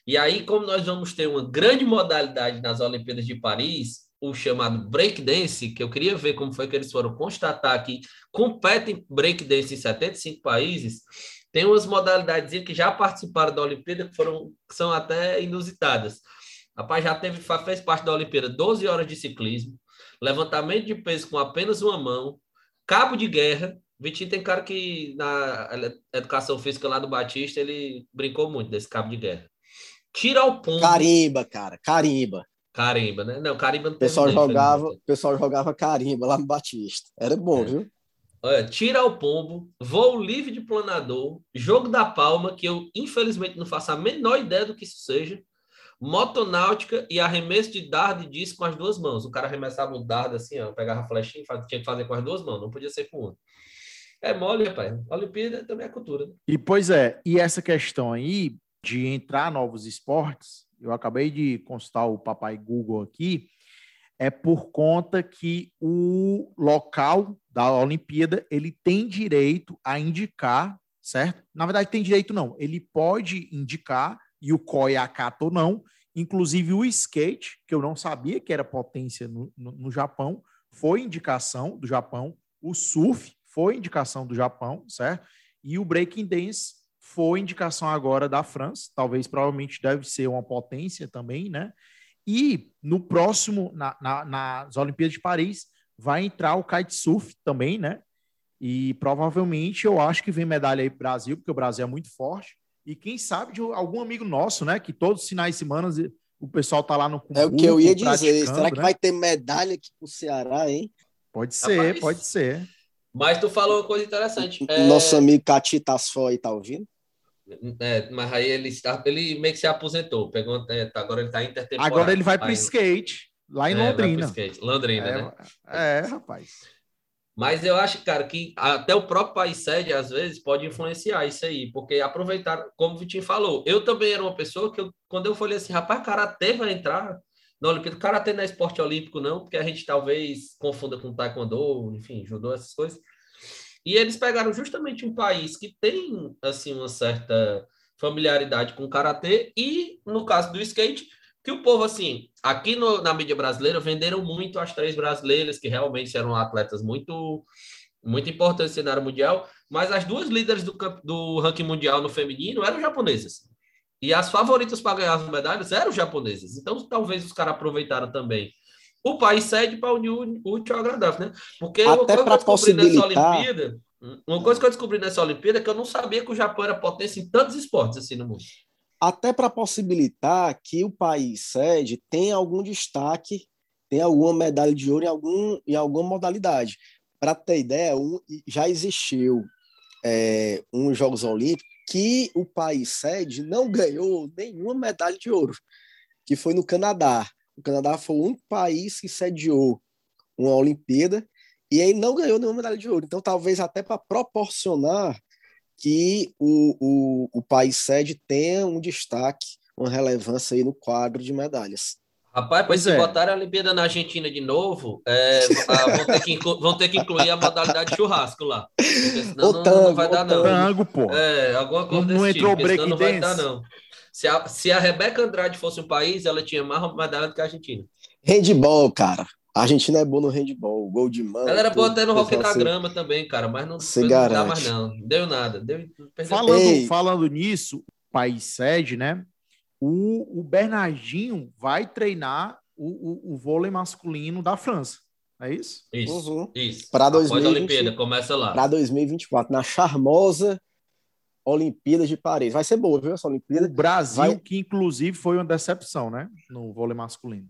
Speaker 2: E aí, como nós vamos ter uma grande modalidade nas Olimpíadas de Paris, o chamado breakdance, que eu queria ver como foi que eles foram constatar que competem breakdance em 75 países, tem umas modalidades que já participaram da Olimpíada que foram que são até inusitadas. Rapaz, já teve, fez parte da Olimpíada 12 horas de ciclismo, levantamento de peso com apenas uma mão, cabo de guerra. Vitinho tem cara que na educação física lá do Batista, ele brincou muito desse cabo de guerra. Tira o pombo.
Speaker 3: Carimba, cara, carimba.
Speaker 2: Carimba, né? Não, carimba não
Speaker 3: o pessoal jogava, O pessoal jogava carimba lá no Batista. Era bom, é. viu?
Speaker 2: Olha, tira o pombo, voo livre de planador, jogo da palma, que eu infelizmente não faço a menor ideia do que isso seja, motonáutica e arremesso de dardo e disco com as duas mãos. O cara arremessava o dardo assim, ó, pegava a flechinha, tinha que fazer com as duas mãos, não podia ser com uma. É mole, rapaz. A Olimpíada também é cultura. Né?
Speaker 1: E pois é, e essa questão aí de entrar novos esportes, eu acabei de consultar o papai Google aqui, é por conta que o local da Olimpíada ele tem direito a indicar, certo? Na verdade, tem direito não, ele pode indicar e o COI acata ou não. Inclusive o skate, que eu não sabia que era potência no, no, no Japão, foi indicação do Japão. O surf foi indicação do Japão, certo? E o breaking dance foi indicação agora da França, talvez provavelmente deve ser uma potência também, né? E no próximo, na, na, nas Olimpíadas de Paris, vai entrar o kitesurf também, né? E provavelmente eu acho que vem medalha aí para o Brasil, porque o Brasil é muito forte. E quem sabe de algum amigo nosso, né? Que todos os finais de semana o pessoal tá lá no
Speaker 3: É o que eu ia dizer. Será que né? vai ter medalha aqui pro Ceará, hein?
Speaker 1: Pode ser, Rapaz, pode ser.
Speaker 2: Mas tu falou uma coisa interessante.
Speaker 3: É... Nosso amigo Cati Tasfó aí tá ouvindo?
Speaker 2: É, mas aí ele, está, ele meio que se aposentou. Pegou, é, tá, agora ele tá intertemporada.
Speaker 1: Agora ele vai pro skate, lá em é, Londrina.
Speaker 2: Londrina, é, né?
Speaker 1: É, rapaz.
Speaker 2: Mas eu acho, cara, que até o próprio país sede, às vezes, pode influenciar isso aí, porque aproveitar, como o Vitinho falou, eu também era uma pessoa que, eu, quando eu falei assim, rapaz, karatê vai entrar na Olimpíada, karatê não é esporte olímpico, não, porque a gente talvez confunda com taekwondo, enfim, judô, essas coisas. E eles pegaram justamente um país que tem, assim, uma certa familiaridade com karatê e, no caso do skate, que o povo, assim, aqui no, na mídia brasileira, venderam muito as três brasileiras, que realmente eram atletas muito, muito importantes no cenário mundial, mas as duas líderes do, do ranking mundial no feminino eram japonesas. E as favoritas para ganhar as medalhas eram japonesas. Então, talvez os caras aproveitaram também o país sede para unir o útil ao agradável, né? Porque
Speaker 3: Até uma coisa que eu descobri nessa
Speaker 2: Olimpíada, uma coisa que eu descobri nessa Olimpíada é que eu não sabia que o Japão era potência em tantos esportes assim no mundo
Speaker 3: até para possibilitar que o país sede tenha algum destaque, tenha alguma medalha de ouro em, algum, em alguma modalidade. Para ter ideia, um, já existiu é, uns Jogos Olímpicos que o país sede não ganhou nenhuma medalha de ouro, que foi no Canadá. O Canadá foi o único país que sediou uma Olimpíada e aí não ganhou nenhuma medalha de ouro. Então, talvez até para proporcionar que o, o, o país sede tenha um destaque, uma relevância aí no quadro de medalhas.
Speaker 2: Rapaz, pois se é. botarem a Olimpíada na Argentina de novo, é, vão, ter que vão, ter que incluir a modalidade churrasco lá.
Speaker 3: senão o tango, não, vai dar, não.
Speaker 1: Tango, pô.
Speaker 2: É, alguma coisa não, não entrou tipo, break não vai dar, não. Se a, se a Rebeca Andrade fosse um país, ela tinha mais medalha do que a Argentina.
Speaker 3: Handball, cara. A Argentina é boa no handball, gol de mão.
Speaker 2: Ela era boa até no rock da grama também, cara, mas não,
Speaker 3: não dá
Speaker 2: mais não. Deu nada. Deu,
Speaker 1: falando, falando nisso, país sede, né? O, o Bernardinho vai treinar o, o, o vôlei masculino da França. É isso?
Speaker 2: Isso. Uhum. isso.
Speaker 3: Para 2020,
Speaker 2: Olimpíada, começa lá.
Speaker 3: Para 2024, na charmosa Olimpíada de Paris. Vai ser boa, viu, essa Olimpíada?
Speaker 1: O Brasil, vai... que inclusive foi uma decepção, né? No vôlei masculino.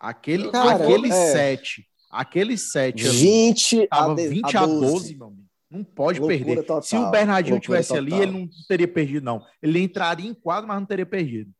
Speaker 1: Aquele, Cara, aquele é. sete. Aquele sete.
Speaker 3: 20
Speaker 1: tava a, 20 a 12, 12 meu amigo. Não pode Loucura perder. Total. Se o Bernardinho tivesse total. ali, ele não teria perdido, não. Ele entraria em quadro, mas não teria perdido.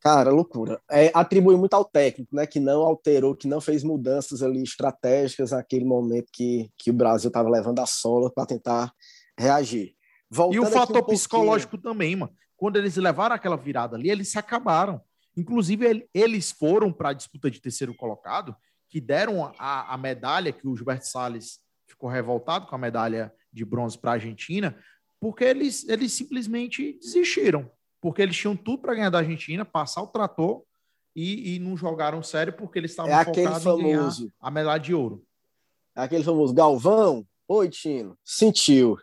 Speaker 3: Cara, loucura. É, atribui muito ao técnico, né? Que não alterou, que não fez mudanças ali estratégicas naquele momento que, que o Brasil estava levando a sola para tentar reagir.
Speaker 1: Voltando e o fator um psicológico também, mano. Quando eles levaram aquela virada ali, eles se acabaram. Inclusive, eles foram para a disputa de terceiro colocado, que deram a, a medalha, que o Gilberto Salles ficou revoltado com a medalha de bronze para a Argentina, porque eles, eles simplesmente desistiram. Porque eles tinham tudo para ganhar da Argentina, passar o trator, e, e não jogaram sério porque eles estavam
Speaker 3: É
Speaker 1: focados em ganhar
Speaker 3: famoso.
Speaker 1: a medalha de ouro.
Speaker 3: Aquele famoso Galvão. Oi, Tino. Sentiu.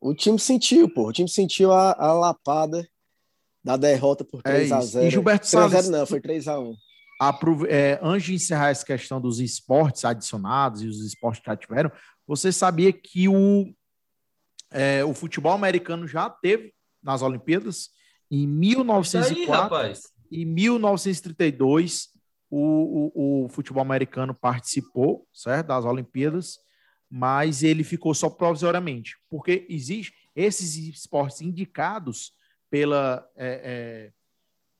Speaker 3: O time sentiu, pô. O time sentiu a, a lapada da derrota por
Speaker 1: É
Speaker 3: 3 a
Speaker 1: isso.
Speaker 3: 0
Speaker 1: E Gilberto
Speaker 3: 3 a 0
Speaker 1: Salles-
Speaker 3: não, foi 3 a 1
Speaker 1: Aprove- é, antes de encerrar essa questão dos esportes adicionados e os esportes que já tiveram, você sabia que o, é, o futebol americano já teve nas Olimpíadas em
Speaker 2: Isso aí,
Speaker 1: 1904
Speaker 2: rapaz.
Speaker 1: em 1932 o, o, o futebol americano participou certo, das Olimpíadas, mas ele ficou só provisoriamente, porque existe esses esportes indicados pela, é, é,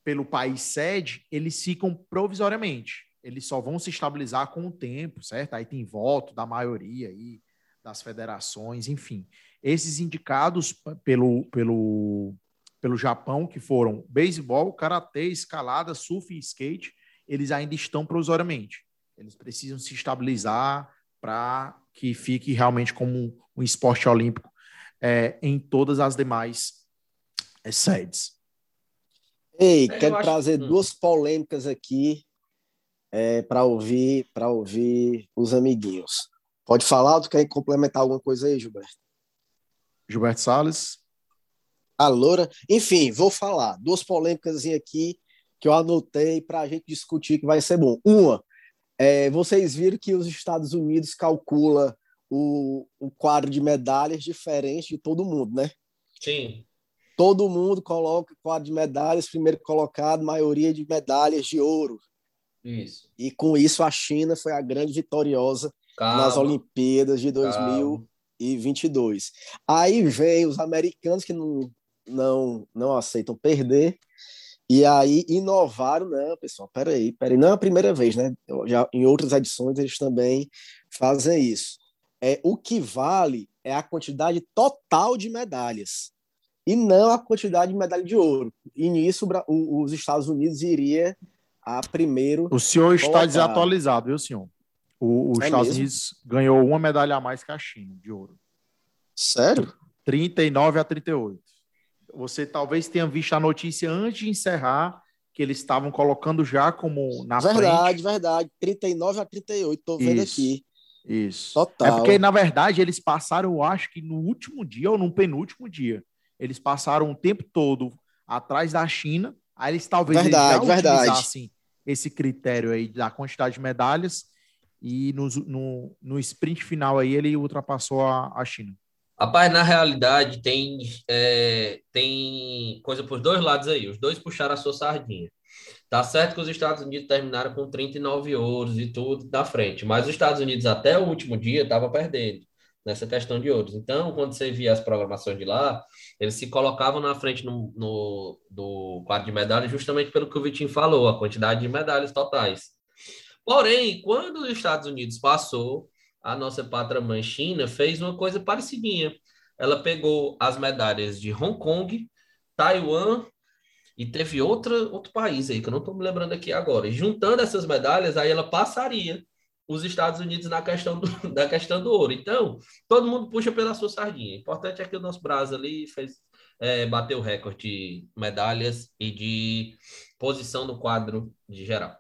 Speaker 1: pelo país sede, eles ficam provisoriamente. Eles só vão se estabilizar com o tempo, certo? Aí tem voto da maioria aí, das federações, enfim. Esses indicados pelo, pelo, pelo Japão, que foram beisebol, karatê, escalada, surf e skate, eles ainda estão provisoriamente. Eles precisam se estabilizar para que fique realmente como um, um esporte olímpico é, em todas as demais é, sedes.
Speaker 3: Ei,
Speaker 2: É,
Speaker 3: quero
Speaker 2: acho-
Speaker 3: trazer duas polêmicas aqui é, para ouvir, para ouvir os amiguinhos. Pode falar ou tu quer complementar alguma coisa aí, Gilberto?
Speaker 1: Gilberto Salles.
Speaker 3: A Loura, enfim, vou falar duas polêmicas aqui que eu anotei para a gente discutir que vai ser bom. Uma, é, vocês viram que os Estados Unidos calcula o, o quadro de medalhas diferente de todo mundo, né?
Speaker 2: Sim.
Speaker 3: Todo mundo coloca quadro de medalhas, primeiro colocado, maioria de medalhas de ouro.
Speaker 2: Isso.
Speaker 3: E com isso a China foi a grande vitoriosa
Speaker 2: Calma,
Speaker 3: nas Olimpíadas de
Speaker 2: calma.
Speaker 3: 2022. Aí vem os americanos que não, não, não aceitam perder. E aí inovaram, não, pessoal, peraí, peraí, não é a primeira vez, né? Já em outras edições eles também fazem isso. É, o que vale é a quantidade total de medalhas e não a quantidade de medalha de ouro. E nisso o os Estados Unidos iria a primeiro
Speaker 1: O senhor está
Speaker 3: Colocado.
Speaker 1: desatualizado, viu, senhor? O, os
Speaker 3: É
Speaker 1: Estados
Speaker 3: mesmo?
Speaker 1: Unidos ganhou uma medalha a mais que a China de ouro.
Speaker 3: Sério?
Speaker 1: 39 a 38. Você talvez tenha visto a notícia antes de encerrar, que eles estavam colocando já como na
Speaker 3: verdade,
Speaker 1: frente.
Speaker 3: verdade. 39 a 38, tô vendo
Speaker 1: Isso.
Speaker 3: aqui.
Speaker 1: Isso.
Speaker 3: Total.
Speaker 1: É porque, na verdade, eles passaram, eu acho que no último dia ou no penúltimo dia, eles passaram o tempo todo atrás da China. Aí eles talvez
Speaker 3: Verdade,
Speaker 1: eles já
Speaker 3: verdade.
Speaker 1: utilizassem esse critério aí da quantidade de medalhas e no, no, no sprint final aí ele ultrapassou a, a China.
Speaker 2: Rapaz, na realidade, tem, é, tem coisa por dois lados aí. Os dois puxaram a sua sardinha. Tá certo que os Estados Unidos terminaram com 39 ouros e tudo da frente, mas os Estados Unidos até o último dia estava perdendo nessa questão de ouros. Então, quando você via as programações de lá, eles se colocavam na frente no, no- do quadro de medalhas justamente pelo que o Vitinho falou, a quantidade de medalhas totais. Porém, quando os Estados Unidos passou, a nossa pátria-mãe China fez uma coisa parecidinha. Ela pegou as medalhas de Hong Kong, Taiwan e teve outra, outro país aí, que eu não estou me lembrando aqui agora. E juntando essas medalhas, aí ela passaria os Estados Unidos na questão do, da questão do ouro. Então, todo mundo puxa pela sua sardinha. O importante é que o nosso Brasil ali fez, é, bateu o recorde de medalhas e de posição no quadro de geral.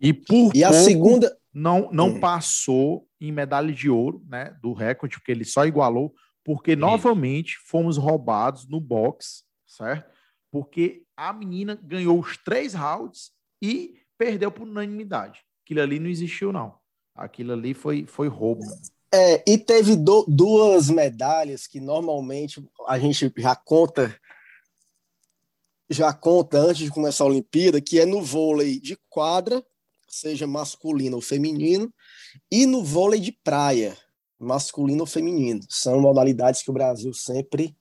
Speaker 1: E por
Speaker 3: E a segunda.
Speaker 1: não, não
Speaker 3: Hum.
Speaker 1: passou em medalha de ouro, né, do recorde, porque ele só igualou, porque
Speaker 2: Isso.
Speaker 1: novamente fomos roubados no box, certo? Porque a menina ganhou os três rounds e perdeu por unanimidade. Aquilo ali não existiu, não. Aquilo ali foi, foi roubo.
Speaker 3: É, e teve do- duas medalhas que normalmente a gente já conta já conta antes de começar a Olimpíada, que é no vôlei de quadra, seja masculino ou feminino, e no vôlei de praia, masculino ou feminino. São modalidades que o Brasil sempre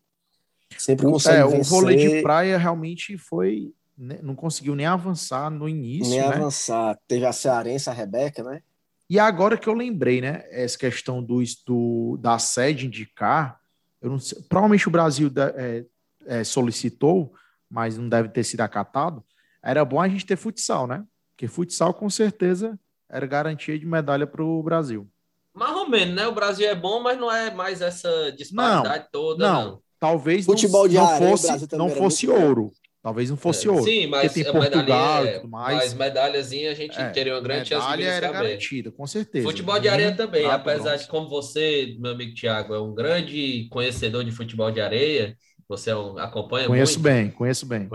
Speaker 3: sempre consegue
Speaker 1: É, o
Speaker 3: vencer,
Speaker 1: vôlei de praia realmente foi. né, Não conseguiu nem avançar no início,
Speaker 3: nem
Speaker 1: né?
Speaker 3: avançar. Teve a cearense, a Rebeca, né?
Speaker 1: E agora que eu lembrei, né? Essa questão do, do da sede indicar, eu não sei, provavelmente o Brasil é, é, solicitou, mas não deve ter sido acatado. Era bom a gente ter futsal, né? Porque futsal com certeza era garantia de medalha para o Brasil.
Speaker 2: Mais ou menos, né? O Brasil é bom, mas não é mais essa disparidade toda,
Speaker 1: Não,
Speaker 2: não.
Speaker 1: talvez
Speaker 3: Futebol
Speaker 1: não,
Speaker 3: de
Speaker 1: não
Speaker 3: areia, o
Speaker 1: fosse, não fosse
Speaker 3: bom.
Speaker 1: Talvez não fosse é, ouro.
Speaker 2: Sim, mas tem Portugal e tudo mais. Mas medalhazinha a gente é, teria uma grande chance de
Speaker 1: era garantida, com certeza.
Speaker 2: Futebol de areia também, apesar de como você, meu amigo Thiago, é um grande conhecedor de futebol de areia, você é acompanha
Speaker 1: conheço
Speaker 2: muito.
Speaker 1: bem, conheço bem.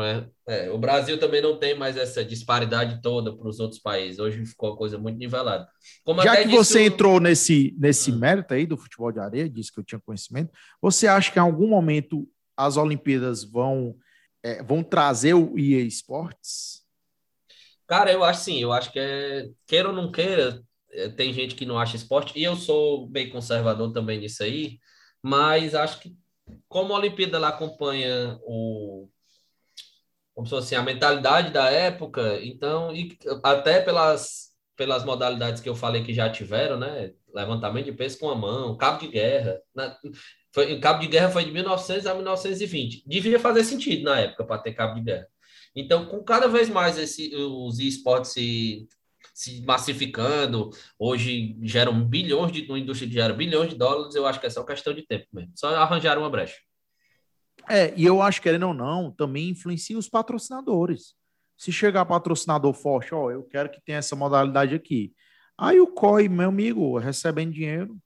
Speaker 2: É, o Brasil também não tem mais essa disparidade toda para os outros países. Hoje ficou uma coisa muito nivelada.
Speaker 1: Como Já que você entrou nesse, nesse hum. mérito aí do futebol de areia, disse que eu tinha conhecimento, você acha que em algum momento as Olimpíadas vão, é, vão trazer o EA Sports?
Speaker 2: Cara, eu acho sim. Eu acho que é, queira ou não queira, é, tem gente que não acha esporte, e eu sou bem conservador também nisso aí, mas acho que como a Olimpíada ela acompanha o como se fosse a mentalidade da época, então e até pelas pelas modalidades que eu falei que já tiveram, né? Levantamento de peso com a mão, cabo de guerra, né? Foi cabo de guerra foi de 1900 a 1920. Devia fazer sentido na época para ter cabo de guerra. Então, com cada vez mais esse, os esportes se se massificando. Hoje geram bilhões de uma indústria que gera bilhões de dólares. Eu acho que é só questão de tempo mesmo. Só arranjar uma brecha.
Speaker 1: É, e eu acho, querendo ou não, também influencia os patrocinadores. Se chegar patrocinador forte, ó, eu quero que tenha essa modalidade aqui. Aí o COI, meu amigo, recebendo dinheiro.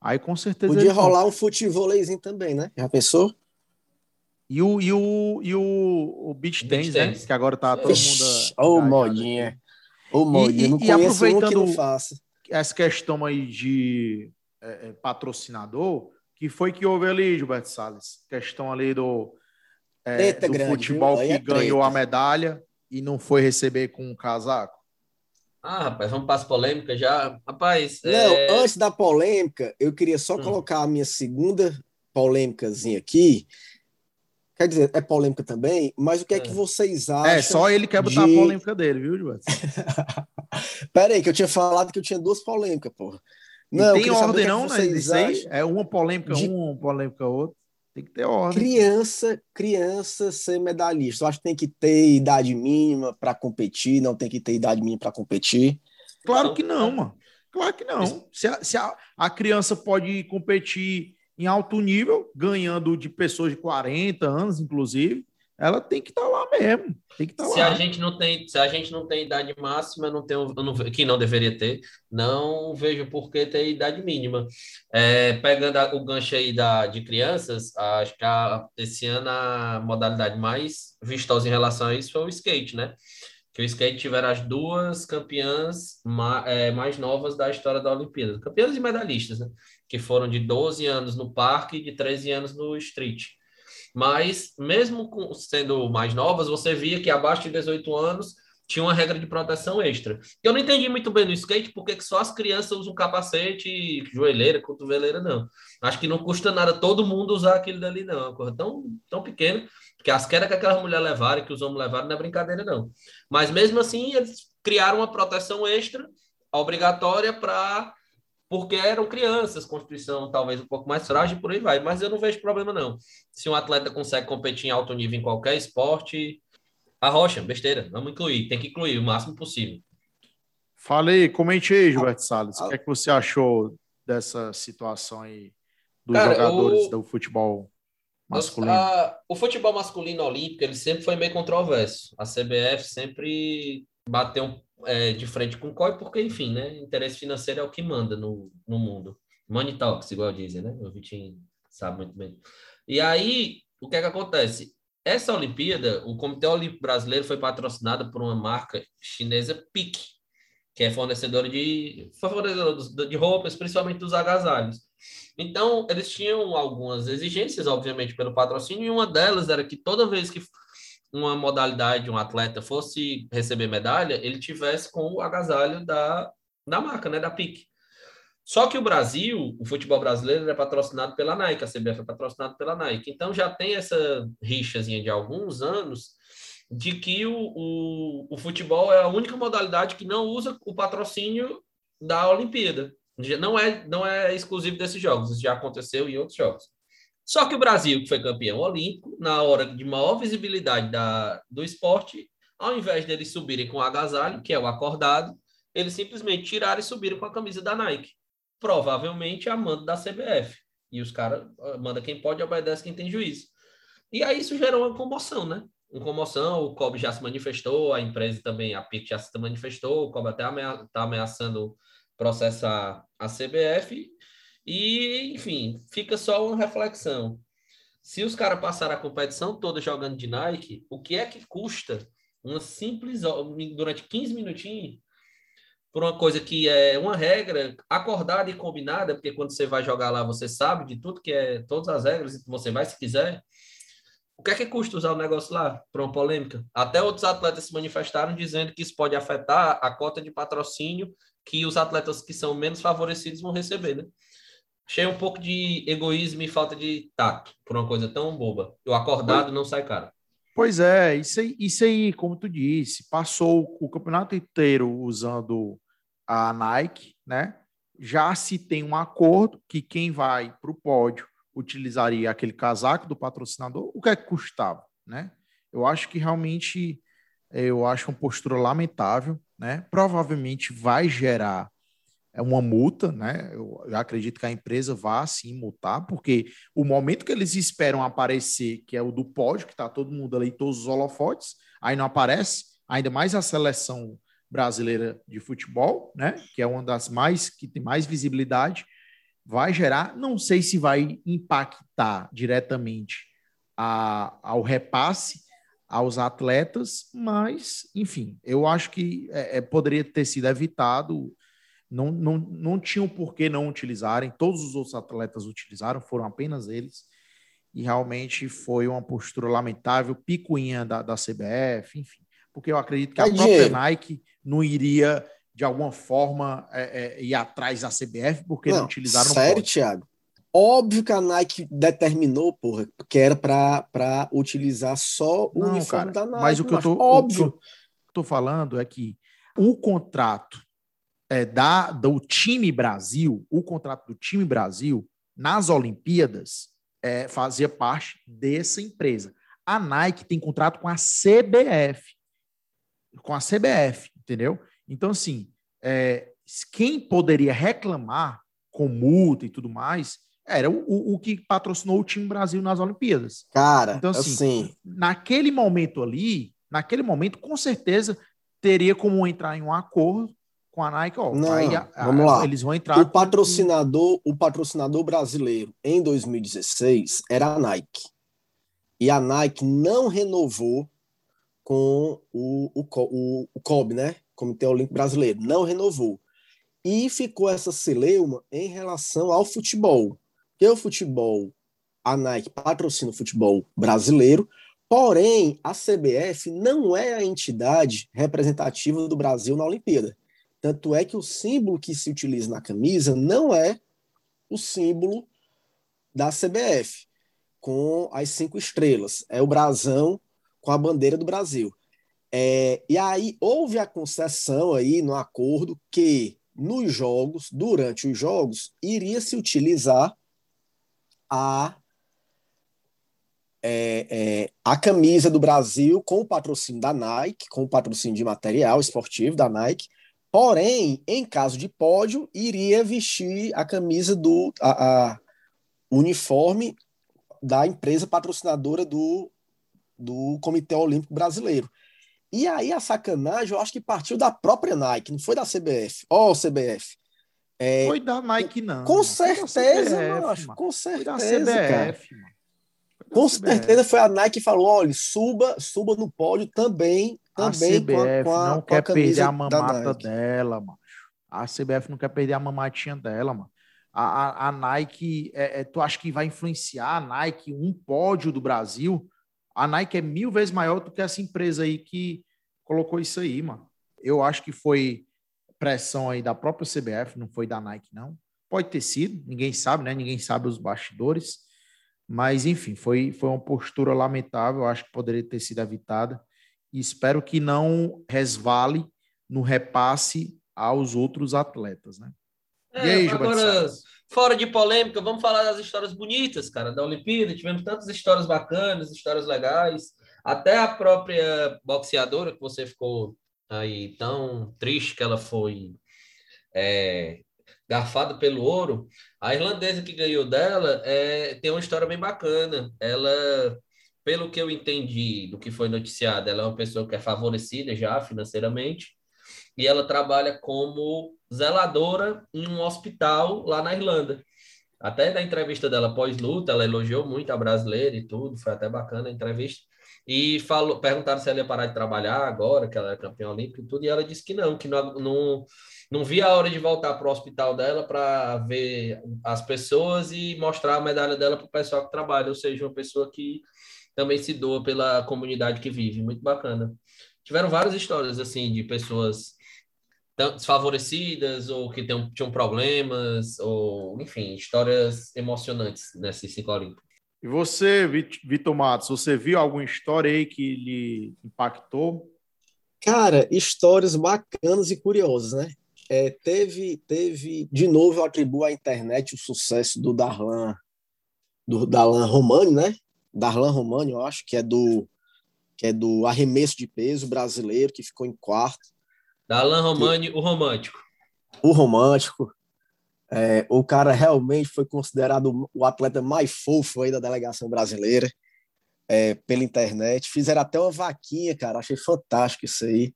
Speaker 1: Aí com certeza.
Speaker 3: Podia rolar um futevôleizinho também, né? Já pensou?
Speaker 1: E o, e o, e o, o beach, beach né? Que agora tá todo mundo.
Speaker 3: Ô, oh, modinha. Ô,
Speaker 1: Molly, eu não e, aproveitando um essa questão aí de é, é, patrocinador, que foi que houve ali, Gilberto Salles? Questão ali do, é, do grande, futebol que é ganhou a medalha e não foi receber com um casaco.
Speaker 2: Ah, rapaz, vamos para as polêmicas já. Rapaz.
Speaker 3: Não, é... antes da polêmica, eu queria só hum. colocar a minha segunda polêmicazinha aqui, Quer dizer, é polêmica também, mas o que é, é que vocês acham?
Speaker 1: É, só ele quer botar de... a polêmica dele, viu, Gilberto?
Speaker 3: Pera aí, que eu tinha falado que eu tinha duas polêmicas, porra.
Speaker 1: Não, tem ordem é não, né? Isso aí é uma polêmica de... uma, uma polêmica outra. Tem que ter ordem.
Speaker 3: Criança, criança ser medalhista. Eu acho que tem que ter idade mínima para competir, não tem que ter idade mínima para competir.
Speaker 1: Claro que não, mano. Claro que não. Se a, se a, a criança pode competir em alto nível, ganhando de pessoas de 40 anos, inclusive, ela tem que estar tá lá mesmo. Tem que tá
Speaker 2: se
Speaker 1: lá.
Speaker 2: A gente não tem, se a gente não tem idade máxima, não tem, não, que não deveria ter, não vejo por que ter idade mínima. É, pegando a, o gancho aí da, de crianças, acho que a, esse ano a modalidade mais vistosa em relação a isso foi o skate, né? Que o skate tiveram as duas campeãs ma, é, mais novas da história da Olimpíada. Campeãs e medalhistas, né? que foram de 12 anos no parque e de 13 anos no street. Mas, mesmo com, sendo mais novas, você via que abaixo de 18 anos tinha uma regra de proteção extra. Eu não entendi muito bem no skate porque que só as crianças usam capacete, joelheira, cotoveleira, não. Acho que não custa nada todo mundo usar aquilo dali, não. É uma coisa tão, tão pequena, que as quedas que aquelas mulheres levaram, que os homens levaram, não é brincadeira, não. Mas mesmo assim, eles criaram uma proteção extra obrigatória para porque eram crianças, constituição talvez um pouco mais frágil, por aí vai. Mas eu não vejo problema, não. Se um atleta consegue competir em alto nível em qualquer esporte, arrocha, besteira, vamos incluir, tem que incluir o máximo possível.
Speaker 1: Falei, comente aí, Gilberto Salles, o que é que você achou dessa situação aí dos Cara, jogadores o... do futebol masculino? A...
Speaker 2: o futebol masculino olímpico, ele sempre foi meio controverso. A CBF sempre bateu um é, de frente com o COI, porque, enfim, né? Interesse financeiro é o que manda no, no mundo. Money talks, igual dizem, né? O Vitinho sabe muito bem. E aí, o que é que acontece? Essa Olimpíada, o Comitê Olímpico Brasileiro foi patrocinado por uma marca chinesa PIC, que é fornecedora de, fornecedora de roupas, principalmente dos agasalhos. Então, eles tinham algumas exigências, obviamente, pelo patrocínio, e uma delas era que toda vez que uma modalidade, um atleta fosse receber medalha, ele tivesse com o agasalho da, da marca, né, da PIC. Só que o Brasil, o futebol brasileiro é patrocinado pela Nike, a CBF é patrocinado pela Nike. Então já tem essa rixazinha de alguns anos de que o, o, o futebol é a única modalidade que não usa o patrocínio da Olimpíada. Não é, não é exclusivo desses jogos, isso já aconteceu em outros jogos. Só que o Brasil, que foi campeão olímpico, na hora de maior visibilidade da, do esporte, ao invés deles subirem com o agasalho, que é o acordado, eles simplesmente tiraram e subiram com a camisa da Nike. Provavelmente a mando da CBF. E os caras, ah, manda quem pode, obedece quem tem juízo. E aí isso gerou uma comoção, né? uma comoção, o COB já se manifestou, a empresa também, a PIC já se manifestou, o COB até está ameaçando processar a CBF, e, enfim, fica só uma reflexão. Se os caras passaram a competição toda jogando de Nike, o que é que custa uma simples, durante 15 minutinhos, por uma coisa que é uma regra acordada e combinada, porque quando você vai jogar lá, você sabe de tudo que é, todas as regras, você vai se quiser, o que é que custa usar o negócio lá para uma polêmica? Até outros atletas se manifestaram dizendo que isso pode afetar a cota de patrocínio que os atletas que são menos favorecidos vão receber, né? Achei um pouco de egoísmo e falta de tato por uma coisa tão boba. O acordado não sai caro.
Speaker 1: Pois é, isso aí, isso aí, como tu disse, passou o campeonato inteiro usando a Nike, né? Já se tem um acordo que quem vai para o pódio utilizaria aquele casaco do patrocinador, o que é que custava, né? Eu acho que realmente eu acho uma postura lamentável, né? Provavelmente vai gerar é, uma multa, né? Eu acredito que a empresa vá sim multar, porque o momento que eles esperam aparecer, que é o do pódio, que está todo mundo ali, todos os holofotes, aí não aparece, ainda mais a seleção brasileira de futebol, né? Que é uma das mais que tem mais visibilidade vai gerar, não sei se vai impactar diretamente a, ao repasse aos atletas, mas, enfim, eu acho que é, é, poderia ter sido evitado. Não, não, não tinham por que não utilizarem, todos os outros atletas utilizaram, foram apenas eles, e realmente foi uma postura lamentável, picuinha da, da CBF, enfim, porque eu acredito que a própria Nike não iria de alguma forma é, é, ir atrás da CBF porque não, não utilizaram
Speaker 3: sério, Thiago? Óbvio que a Nike determinou, porra, que era para utilizar só o não, uniforme cara, da Nike.
Speaker 1: Mas o que eu tô, óbvio. O que eu tô falando é que o contrato é, da, do time Brasil, o contrato do time Brasil nas Olimpíadas é, fazia parte dessa empresa. A Nike tem contrato com a CBF, com a CBF, entendeu? Então, assim, é, quem poderia reclamar com multa e tudo mais era o, o, o, que patrocinou o time Brasil nas Olimpíadas.
Speaker 3: Cara, então, assim, assim,
Speaker 1: naquele momento ali, naquele momento, com certeza teria como entrar em um acordo com a Nike. Ó,
Speaker 3: Não, aí, a, vamos lá. Eles vão entrar. O patrocinador, o patrocinador brasileiro em 2016 era a Nike. E a Nike não renovou com o, o, o, o COB, né? Comitê Olímpico Brasileiro, não renovou. E ficou essa celeuma em relação ao futebol. Que o futebol, a Nike patrocina o futebol brasileiro, porém a CBF não é a entidade representativa do Brasil na Olimpíada. Tanto é que o símbolo que se utiliza na camisa não é o símbolo da CBF, com as cinco estrelas. É o brasão com a bandeira do Brasil. É, e aí houve a concessão aí no acordo que nos jogos, durante os jogos, iria se utilizar a, é, é, a camisa do Brasil com o patrocínio da Nike, com o patrocínio de material esportivo da Nike. Porém, em caso de pódio, iria vestir a camisa do a, a uniforme da empresa patrocinadora do, do Comitê Olímpico Brasileiro. E aí a sacanagem, eu acho que partiu da própria Nike, não foi da CBF. Ó, oh, CBF.
Speaker 1: É, foi da Nike, não.
Speaker 3: Com certeza, CBF, acho, mano. Com certeza. Foi da CBF, mano. Com certeza foi a Nike que falou: olha, suba, suba no pódio também. Também
Speaker 1: a CBF com a, com a, não quer perder a mamata dela, mano. A CBF não quer perder a mamatinha dela, mano. A, a, a Nike, é, é, tu acha que vai influenciar a Nike um pódio do Brasil? A Nike é mil vezes maior do que essa empresa aí que colocou isso aí, mano. Eu acho que foi pressão aí da própria CBF, não foi da Nike, não. Pode ter sido, ninguém sabe, né? Ninguém sabe os bastidores. Mas, enfim, foi, foi uma postura lamentável, acho que poderia ter sido evitada. E espero que não resvale no repasse aos outros atletas, né?
Speaker 2: É, e aí, agora, Fora de polêmica, vamos falar das histórias bonitas, cara, da Olimpíada. Tivemos tantas histórias bacanas, histórias legais. Até a própria boxeadora, que você ficou aí tão triste que ela foi é, garfada pelo ouro. A irlandesa que ganhou dela é, tem uma história bem bacana. Ela pelo que eu entendi do que foi noticiado, ela é uma pessoa que é favorecida já financeiramente e ela trabalha como zeladora em um hospital lá na Irlanda. Até na entrevista dela pós-luta, ela elogiou muito a brasileira e tudo, foi até bacana a entrevista. E falou, perguntaram se ela ia parar de trabalhar agora, que ela é campeã olímpica e tudo, e ela disse que não, que não, não, não via a hora de voltar para o hospital dela para ver as pessoas e mostrar a medalha dela para o pessoal que trabalha, ou seja, uma pessoa que também se doa pela comunidade que vive. Muito bacana. Tiveram várias histórias assim de pessoas desfavorecidas ou que tem, tinham problemas, ou enfim, histórias emocionantes nesse ciclo olímpico.
Speaker 1: E você, Vitor Matos, você viu alguma história aí que lhe impactou?
Speaker 3: Cara, histórias bacanas e curiosas, né? É, teve, teve, de novo, eu atribuo à internet o sucesso do Darlan, do Darlan Romani, né? Darlan Romani, eu acho, que é do que é do arremesso de peso brasileiro, que ficou em quarto.
Speaker 2: Darlan Romani, que, o romântico.
Speaker 3: O romântico. É, o cara realmente foi considerado o atleta mais fofo aí da delegação brasileira é, pela internet. Fizeram até uma vaquinha, cara. Achei fantástico isso aí.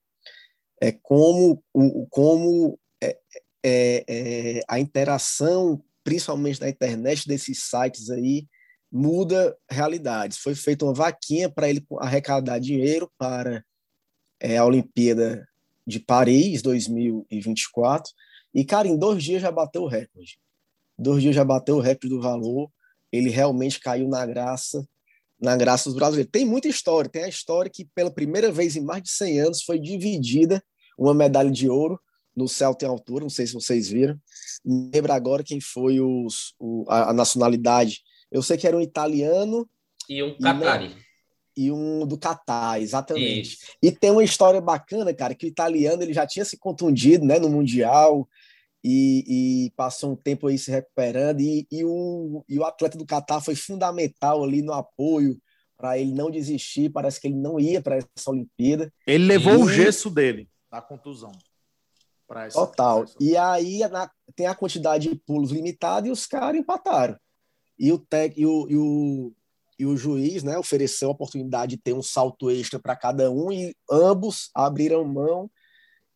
Speaker 3: É como, o, como é, é, é a interação, principalmente na internet, desses sites aí, muda realidades. Foi feita uma vaquinha para ele arrecadar dinheiro para é, a Olimpíada de Paris 2024. E, cara, em dois dias já bateu o recorde. Dois dias já bateu o recorde do valor. Ele realmente caiu na graça, na graça dos brasileiros. Tem muita história. Tem a história que, pela primeira vez em mais de 100 anos, foi dividida uma medalha de ouro no salto em altura. Não sei se vocês viram. Não lembro agora quem foi os, o, a, a nacionalidade eu sei que era um italiano.
Speaker 2: E um Qatari.
Speaker 3: E, um do Catar, exatamente. Isso. E tem uma história bacana, cara, que o italiano ele já tinha se contundido né, no Mundial e, e passou um tempo aí se recuperando. E, e, o, e o atleta do Catar foi fundamental ali no apoio para ele não desistir. Parece que ele não ia para essa Olimpíada.
Speaker 1: Ele levou e... o gesso dele, da contusão.
Speaker 3: Essa, Total. E aí na, tem a quantidade de pulos limitada e os caras empataram e o, e o, e o, e o juiz né, ofereceu a oportunidade de ter um salto extra para cada um e ambos abriram mão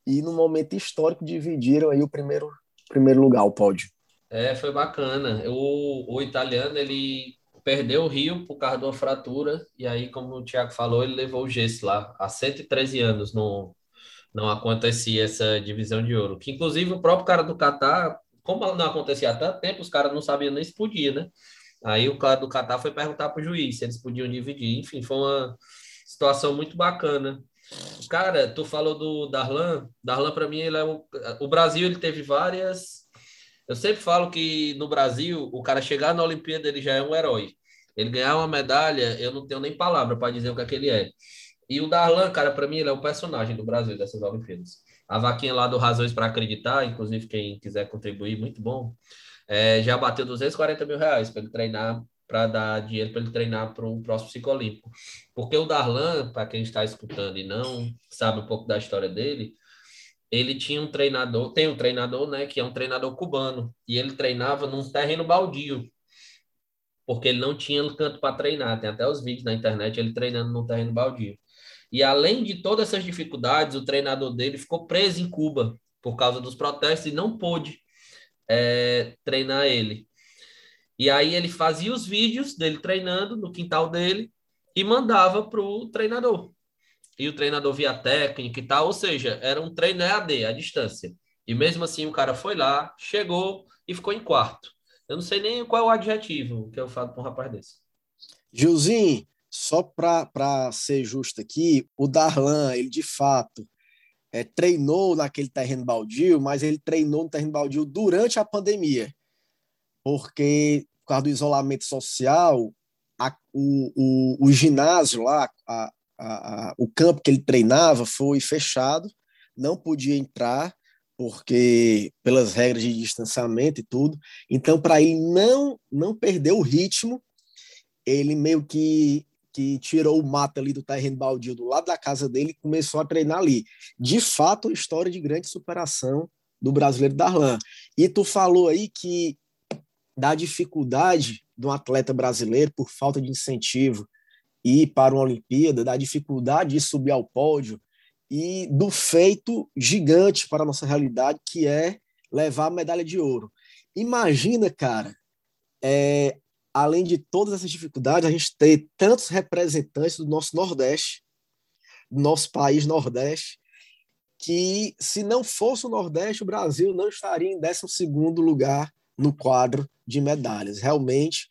Speaker 3: e no momento histórico dividiram aí o primeiro, primeiro lugar, o pódio.
Speaker 2: É, foi bacana. O, o italiano, ele perdeu o Rio por causa de uma fratura e aí, como o Thiago falou, ele levou o gesso lá. Há 113 anos não, não acontecia essa divisão de ouro. Que, inclusive, o próprio cara do Catar como não acontecia há tanto tempo, os caras não sabiam nem se podia, né? Aí o cara do Catar foi perguntar para o juiz se eles podiam dividir. Enfim, foi uma situação muito bacana. Cara, tu falou do Darlan. Darlan, para mim, ele é o... Brasil ele teve várias. Eu sempre falo que no Brasil, o cara chegar na Olimpíada, ele já é um herói. Ele ganhar uma medalha, eu não tenho nem palavra para dizer o que, é que ele é. E o Darlan, cara, para mim, ele é o personagem do Brasil dessas Olimpíadas. A vaquinha lá do Razões para Acreditar, inclusive quem quiser contribuir, muito bom. É, já bateu 240 mil reais para ele treinar, para dar dinheiro para ele treinar para um próximo ciclo olímpico. Porque o Darlan, para quem está escutando e não sabe um pouco da história dele, ele tinha um treinador, tem um treinador, né, que é um treinador cubano, e ele treinava num terreno baldio, porque ele não tinha canto para treinar. Tem até os vídeos na internet ele treinando num terreno baldio. E além de todas essas dificuldades, o treinador dele ficou preso em Cuba por causa dos protestos e não pôde é, treinar ele. E aí ele fazia os vídeos dele treinando no quintal dele e mandava para o treinador. E o treinador via técnica e tal, ou seja, era um treino EAD, à distância. E mesmo assim o cara foi lá, chegou e ficou em quarto. Eu não sei nem qual é o adjetivo que eu falo para um rapaz desse.
Speaker 3: Gilzinho, só para ser justo aqui, o Darlan, ele de fato é, treinou naquele terreno baldio, mas ele treinou no terreno baldio durante a pandemia, porque por causa do isolamento social, a, o, o, o, ginásio lá, a, a, o campo que ele treinava foi fechado, não podia entrar, porque pelas regras de distanciamento e tudo. Então, para ele não não perder o ritmo, ele meio que que tirou o mato ali do terreno baldio do lado da casa dele e começou a treinar ali. De fato, história de grande superação do brasileiro Darlan. E tu falou aí que da dificuldade de um atleta brasileiro por falta de incentivo ir para uma Olimpíada, da dificuldade de subir ao pódio e do feito gigante para a nossa realidade, que é levar a medalha de ouro. Imagina, cara, é, além de todas essas dificuldades, a gente ter tantos representantes do nosso Nordeste, do nosso país Nordeste, que se não fosse o Nordeste, o Brasil não estaria em 12 lugar no quadro de medalhas. Realmente,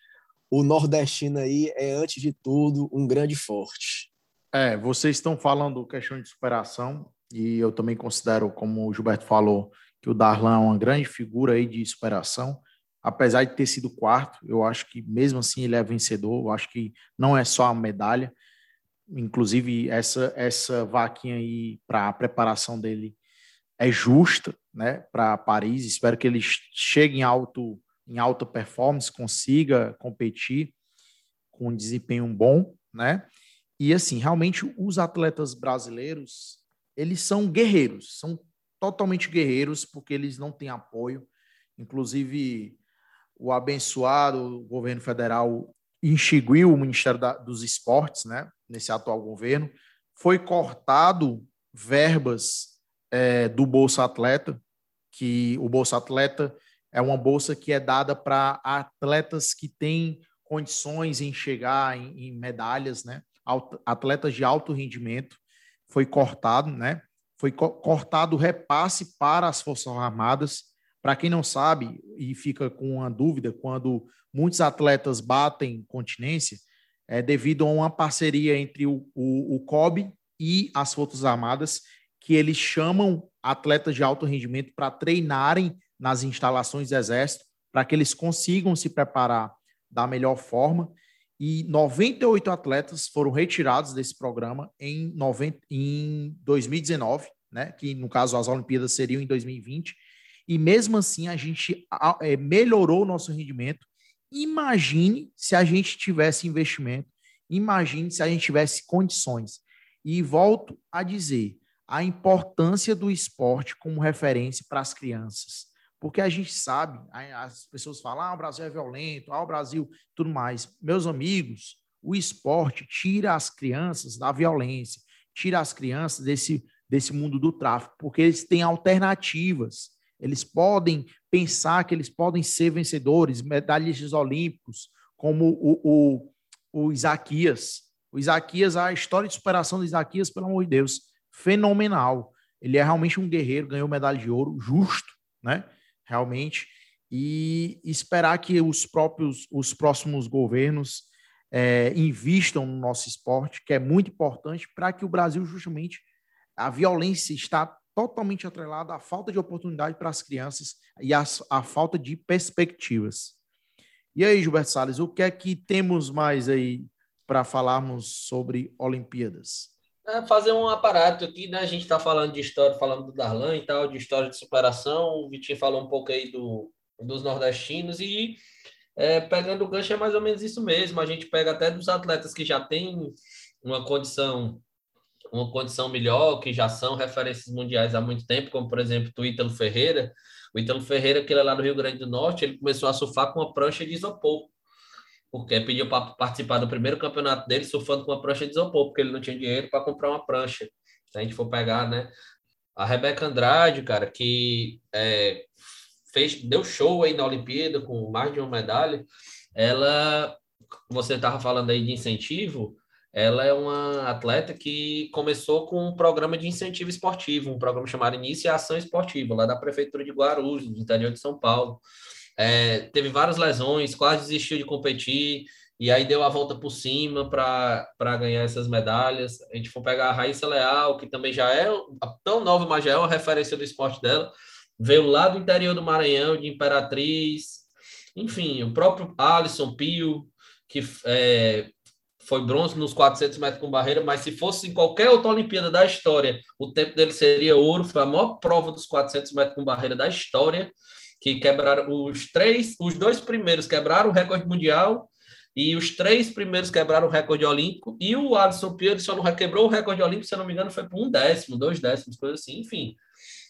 Speaker 3: o nordestino aí é, antes de tudo, um grande forte.
Speaker 1: É, vocês estão falando questão de superação, e eu também considero, como o Gilberto falou, que o Darlan é uma grande figura aí de superação. Apesar de ter sido quarto, eu acho que mesmo assim ele é vencedor. Eu acho que não é só a medalha. Inclusive, essa, essa vaquinha aí para a preparação dele é justa, né, para Paris. Espero que ele chegue em alto em alta performance, consiga competir com um desempenho bom, né? E assim, realmente os atletas brasileiros, eles são guerreiros, são totalmente guerreiros porque eles não têm apoio. Inclusive, o abençoado governo federal extinguiu o Ministério da, dos Esportes, né? Nesse atual governo, foi cortado verbas é, do Bolsa Atleta, que o Bolsa Atleta é uma bolsa que é dada para atletas que têm condições em chegar em, em medalhas, né? Atletas de alto rendimento. Foi cortado, né? Foi co cortado o repasse para as Forças Armadas. Para quem não sabe e fica com uma dúvida, quando muitos atletas batem continência, é devido a uma parceria entre o, o, o COB e as Forças Armadas, que eles chamam atletas de alto rendimento para treinarem nas instalações do Exército, para que eles consigam se preparar da melhor forma. E 98 atletas foram retirados desse programa em, 90, em 2019, né? que no caso as Olimpíadas seriam em 2020. E mesmo assim a gente é, melhorou o nosso rendimento. Imagine se a gente tivesse investimento, imagine se a gente tivesse condições. E volto a dizer, a importância do esporte como referência para as crianças. Porque a gente sabe, as pessoas falam, ah, o Brasil é violento, ah, o Brasil, tudo mais. Meus amigos, o esporte tira as crianças da violência, tira as crianças desse, desse mundo do tráfico, porque eles têm alternativas. Eles podem pensar que eles podem ser vencedores, medalhistas olímpicos, como o, o, o Isaquias. O Isaquias, a história de superação do Isaquias, pelo amor de Deus, fenomenal. Ele é realmente um guerreiro, ganhou medalha de ouro, justo, né? realmente, e esperar que os próprios, os próximos governos é, invistam no nosso esporte, que é muito importante para que o Brasil, justamente, a violência está totalmente atrelada à falta de oportunidade para as crianças e à, à falta de perspectivas. E aí, Gilberto Salles, o que é que temos mais aí para falarmos sobre Olimpíadas?
Speaker 2: É fazer um aparato aqui, né? A gente está falando de história, falando do Darlan e tal, de história de superação. O Vitinho falou um pouco aí do, dos nordestinos e é, pegando o gancho é mais ou menos isso mesmo. A gente pega até dos atletas que já têm uma condição uma condição melhor, que já são referências mundiais há muito tempo, como por exemplo o Ítalo Ferreira. O Ítalo Ferreira, que ele é lá do Rio Grande do Norte, ele começou a surfar com uma prancha de isopor porque pediu para participar do primeiro campeonato dele surfando com uma prancha de isopor, porque ele não tinha dinheiro para comprar uma prancha. Se a gente for pegar, né? A Rebeca Andrade, cara, que é, fez, deu show aí na Olimpíada com mais de uma medalha, ela, você estava falando aí de incentivo, ela é uma atleta que começou com um programa de incentivo esportivo, um programa chamado Iniciação Esportiva, lá da Prefeitura de Guarulhos, do interior de São Paulo. É, teve várias lesões, quase desistiu de competir, e aí deu a volta por cima para ganhar essas medalhas. A gente for pegar a Raíssa Leal, que também já é tão nova, mas já é uma referência do esporte dela, veio lá do interior do Maranhão, de Imperatriz, enfim, o próprio Alisson Pio, que é, foi bronze nos 400 metros com barreira, mas se fosse em qualquer outra Olimpíada da história, o tempo dele seria ouro, foi a maior prova dos 400 metros com barreira da história, que quebraram os três, os dois primeiros quebraram o recorde mundial e os três primeiros quebraram o recorde olímpico e o Alisson Pierre só não quebrou o recorde olímpico, se eu não me engano, foi por um décimo, dois décimos, coisa assim, enfim.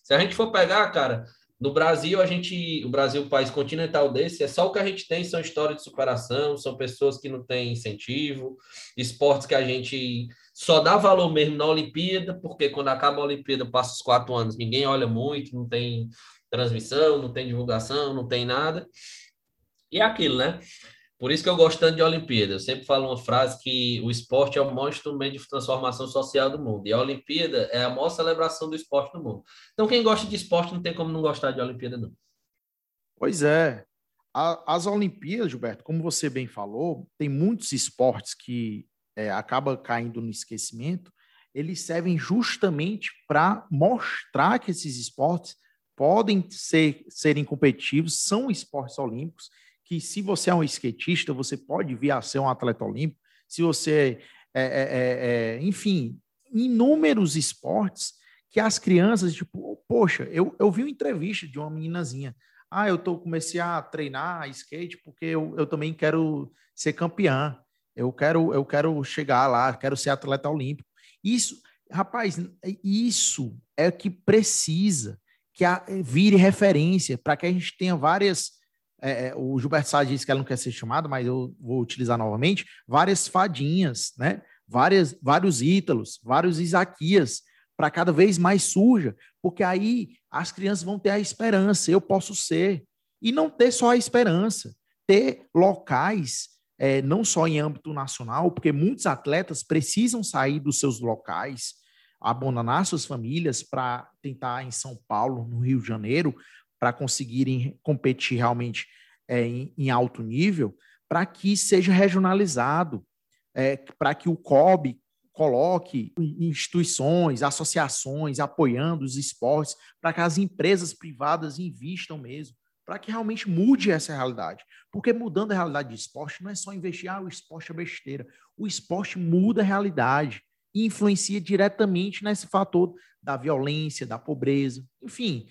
Speaker 2: Se a gente for pegar, cara, no Brasil, a gente, o Brasil, país continental desse, é só o que a gente tem são histórias de superação, são pessoas que não têm incentivo, esportes que a gente só dá valor mesmo na Olimpíada, porque quando acaba a Olimpíada, passa os quatro anos, ninguém olha muito, não tem transmissão, não tem divulgação, não tem nada. E é aquilo, né? Por isso que eu gosto tanto de Olimpíada. Eu sempre falo uma frase que o esporte é o maior instrumento de transformação social do mundo. E a Olimpíada é a maior celebração do esporte no mundo. Então, quem gosta de esporte não tem como não gostar de Olimpíada, não.
Speaker 1: Pois é. as Olimpíadas, Gilberto, como você bem falou, tem muitos esportes que é, acabam caindo no esquecimento. Eles servem justamente para mostrar que esses esportes podem ser, serem competitivos, são esportes olímpicos que se você é um skatista, você pode vir a ser um atleta olímpico. Se você, é, é, é, é enfim, inúmeros esportes que as crianças, tipo, poxa, eu, eu vi uma entrevista de uma meninazinha. Ah, eu tô, comecei a treinar skate porque eu, eu também quero ser campeã. Eu quero, eu quero chegar lá, quero ser atleta olímpico. Isso, rapaz, isso é o que precisa que a, vire referência para que a gente tenha várias é, é, o Gilberto Sá disse que ela não quer ser chamada, mas eu vou utilizar novamente, várias fadinhas, né? Várias, vários ítalos, vários Isaquias, para cada vez mais surja, porque aí as crianças vão ter a esperança, eu posso ser. E não ter só a esperança, ter locais, é, não só em âmbito nacional, porque muitos atletas precisam sair dos seus locais, abandonar suas famílias para tentar em São Paulo, no Rio de Janeiro, para conseguirem competir realmente é, em, em, alto nível, para que seja regionalizado, é, para que o COB coloque instituições, associações apoiando os esportes, para que as empresas privadas invistam mesmo, para que realmente mude essa realidade. Porque mudando a realidade do esporte não é só investir, ah, o esporte é besteira. O esporte muda a realidade e influencia diretamente nesse fator da violência, da pobreza, enfim,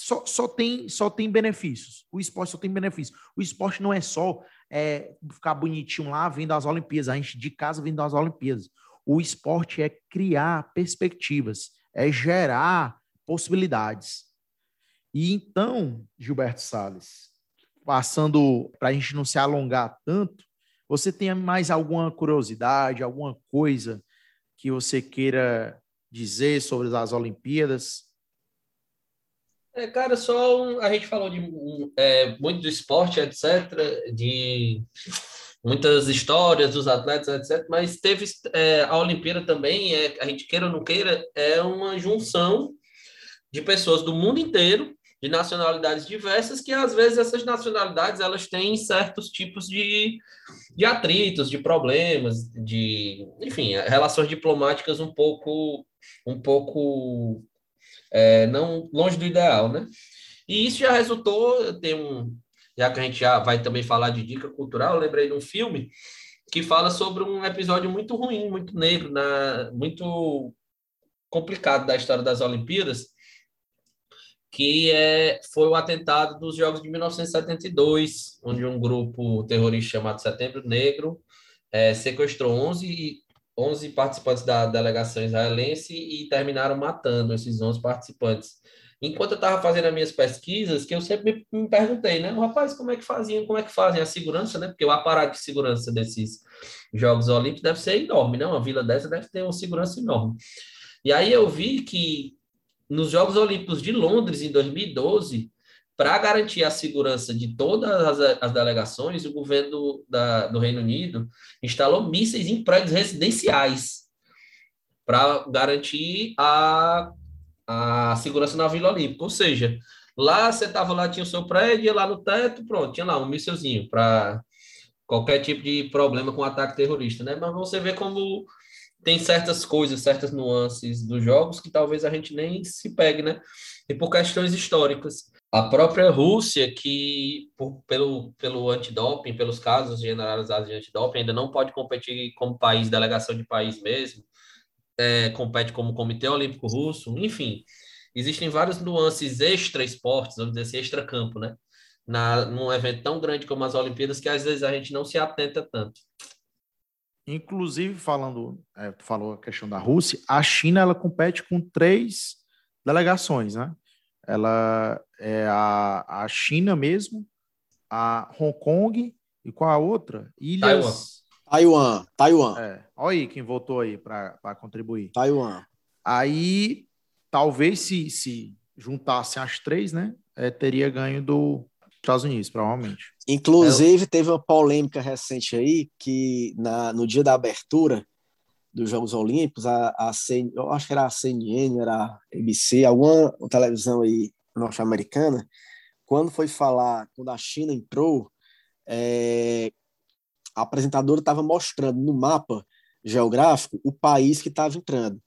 Speaker 1: só, só, tem, só tem benefícios. O esporte só tem benefícios. O esporte não é só é, ficar bonitinho lá vendo as Olimpíadas, a gente de casa vendo as Olimpíadas. O esporte é criar perspectivas, é gerar possibilidades. E então, Gilberto Sales, passando para a gente não se alongar tanto, você tem mais alguma curiosidade, alguma coisa que você queira dizer sobre as Olimpíadas?
Speaker 2: É, cara, só um, a gente falou de é, muito do esporte, etc., de muitas histórias dos atletas, etc., mas teve é, a Olimpíada também, é, a gente queira ou não queira, é uma junção de pessoas do mundo inteiro, de nacionalidades diversas, que às vezes essas nacionalidades elas têm certos tipos de, de atritos, de problemas, de, enfim, relações diplomáticas um pouco um pouco é, não longe do ideal, né? E isso já resultou, tem um, já que a gente já vai também falar de dica cultural, eu lembrei de um filme que fala sobre um episódio muito ruim, muito negro, na, muito complicado da história das Olimpíadas, que é, foi o atentado dos Jogos de 1972, onde um grupo terrorista chamado Setembro Negro é, sequestrou 11 11 participantes da delegação israelense e terminaram matando esses 11 participantes. Enquanto eu estava fazendo as minhas pesquisas, que eu sempre me, perguntei, né, rapaz, como é que faziam, como é que fazem a segurança, né? Porque o aparato de segurança desses Jogos Olímpicos deve ser enorme, né? Uma vila dessa deve ter uma segurança enorme. E aí eu vi que nos Jogos Olímpicos de Londres, em 2012, para garantir a segurança de todas as, as delegações, o governo da, do Reino Unido instalou mísseis em prédios residenciais para garantir a, a segurança na Vila Olímpica. Ou seja, lá você estava lá, tinha o seu prédio, ia lá no teto, pronto, tinha lá um mísselzinho para qualquer tipo de problema com ataque terrorista, né? Mas você vê como tem certas coisas, certas nuances dos jogos que talvez a gente nem se pegue, né? E por questões históricas. A própria Rússia, que por, pelo, pelo antidoping, pelos casos generalizados de antidoping, ainda não pode competir como país, delegação de país mesmo, é, compete como Comitê Olímpico Russo, enfim, existem várias nuances extra-esportes, vamos dizer assim, extra-campo, né? Na, num evento tão grande como as Olimpíadas, que às vezes a gente não se atenta tanto.
Speaker 1: Inclusive, falando, é, falou a questão da Rússia, a China ela compete com três delegações, né? Ela é a, a China mesmo, a Hong Kong e qual a outra?
Speaker 3: Ilhas. Taiwan. Taiwan.
Speaker 1: É. Olha aí quem voltou aí para contribuir.
Speaker 3: Taiwan.
Speaker 1: Aí, talvez se, se juntassem as três, né? É, teria ganho do Estados Unidos, provavelmente.
Speaker 3: Inclusive, é... teve uma polêmica recente aí que na, no dia da abertura dos Jogos Olímpicos, a, a CN, eu acho que era a CNN, era a ABC, alguma televisão aí norte-americana, quando foi falar, quando a China entrou, é, a apresentadora estava mostrando no mapa geográfico o país que estava entrando.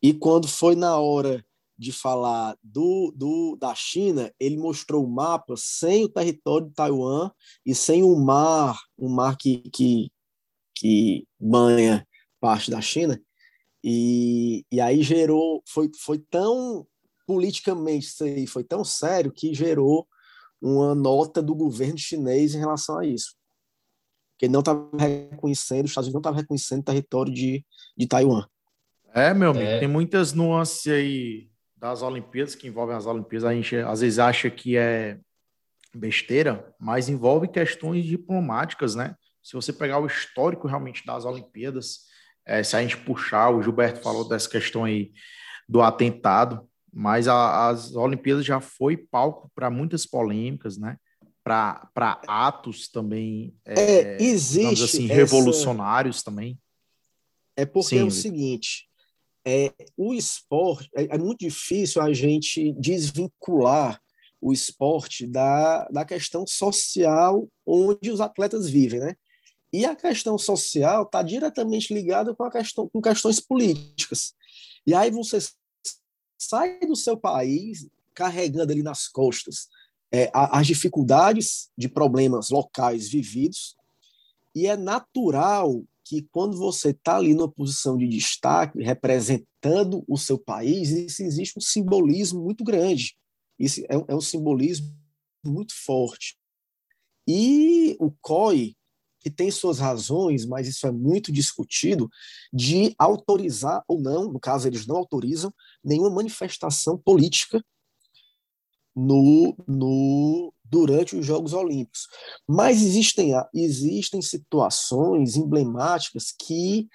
Speaker 3: E quando foi na hora de falar do, do, da China, ele mostrou o mapa sem o território de Taiwan e sem o mar, o mar que, que, que banha parte da China. E, e aí gerou, foi, foi tão politicamente isso aí, foi tão sério que gerou uma nota do governo chinês em relação a isso. Que não estava reconhecendo, os Estados Unidos não estavam reconhecendo o território de, de Taiwan.
Speaker 1: É, meu amigo, é. tem muitas nuances aí das Olimpíadas que envolvem as Olimpíadas. A gente às vezes acha que é besteira, mas envolve questões diplomáticas, né? Se você pegar o histórico realmente das Olimpíadas, é, se a gente puxar, o Gilberto falou dessa questão aí do atentado, mas a, as Olimpíadas já foi palco para muitas polêmicas, né? Para atos também,
Speaker 3: é, é, existe
Speaker 1: assim, essa... revolucionários também.
Speaker 3: É porque Sim, é o seguinte, é, o esporte, é, é, muito difícil a gente desvincular o esporte da, da questão social onde os atletas vivem, né? E a questão social está diretamente ligada com a questão com questões políticas. E aí você sai do seu país carregando ali nas costas é, as dificuldades de problemas locais vividos, e é natural que quando você está ali numa posição de destaque, representando o seu país, isso existe um simbolismo muito grande. Isso é, é um simbolismo muito forte. E o COI, que tem suas razões, mas isso é muito discutido, de autorizar ou não, no caso eles não autorizam, nenhuma manifestação política no, no, durante os Jogos Olímpicos. Mas existem, existem situações emblemáticas que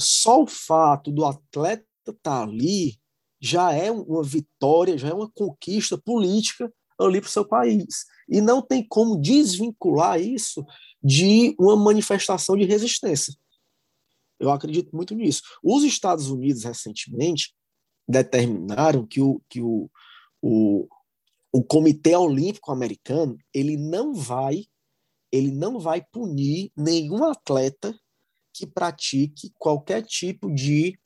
Speaker 3: só o fato do atleta estar tá ali já é uma vitória, já é uma conquista política ali para o seu país. E não tem como desvincular isso de uma manifestação de resistência. Eu acredito muito nisso. Os Estados Unidos, recentemente, determinaram que o, que o, o, o Comitê Olímpico Americano ele não vai ele não vai punir nenhum atleta que pratique qualquer tipo de,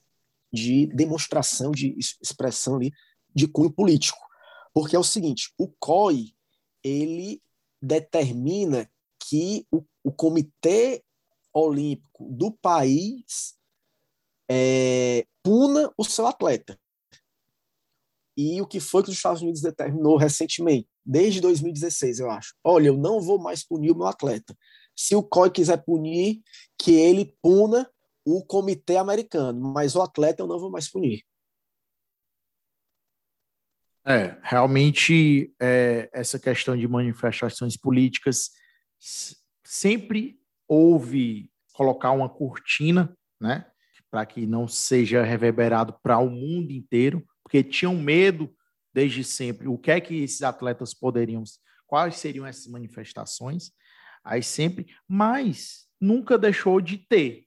Speaker 3: de demonstração de expressão ali de cunho político, porque é o seguinte, o COI ele determina que o, o Comitê Olímpico do país é, puna o seu atleta. E o que foi que os Estados Unidos determinou recentemente, desde 2016, eu acho. Olha, eu não vou mais punir o meu atleta. Se o COI quiser punir, que ele puna o comitê americano, mas o atleta eu não vou mais punir.
Speaker 1: É, realmente é, essa questão de manifestações políticas sempre houve colocar uma cortina, né, para que não seja reverberado para o mundo inteiro, porque tinham medo desde sempre. O que é que esses atletas poderiam, quais seriam essas manifestações? Aí sempre, mas nunca deixou de ter.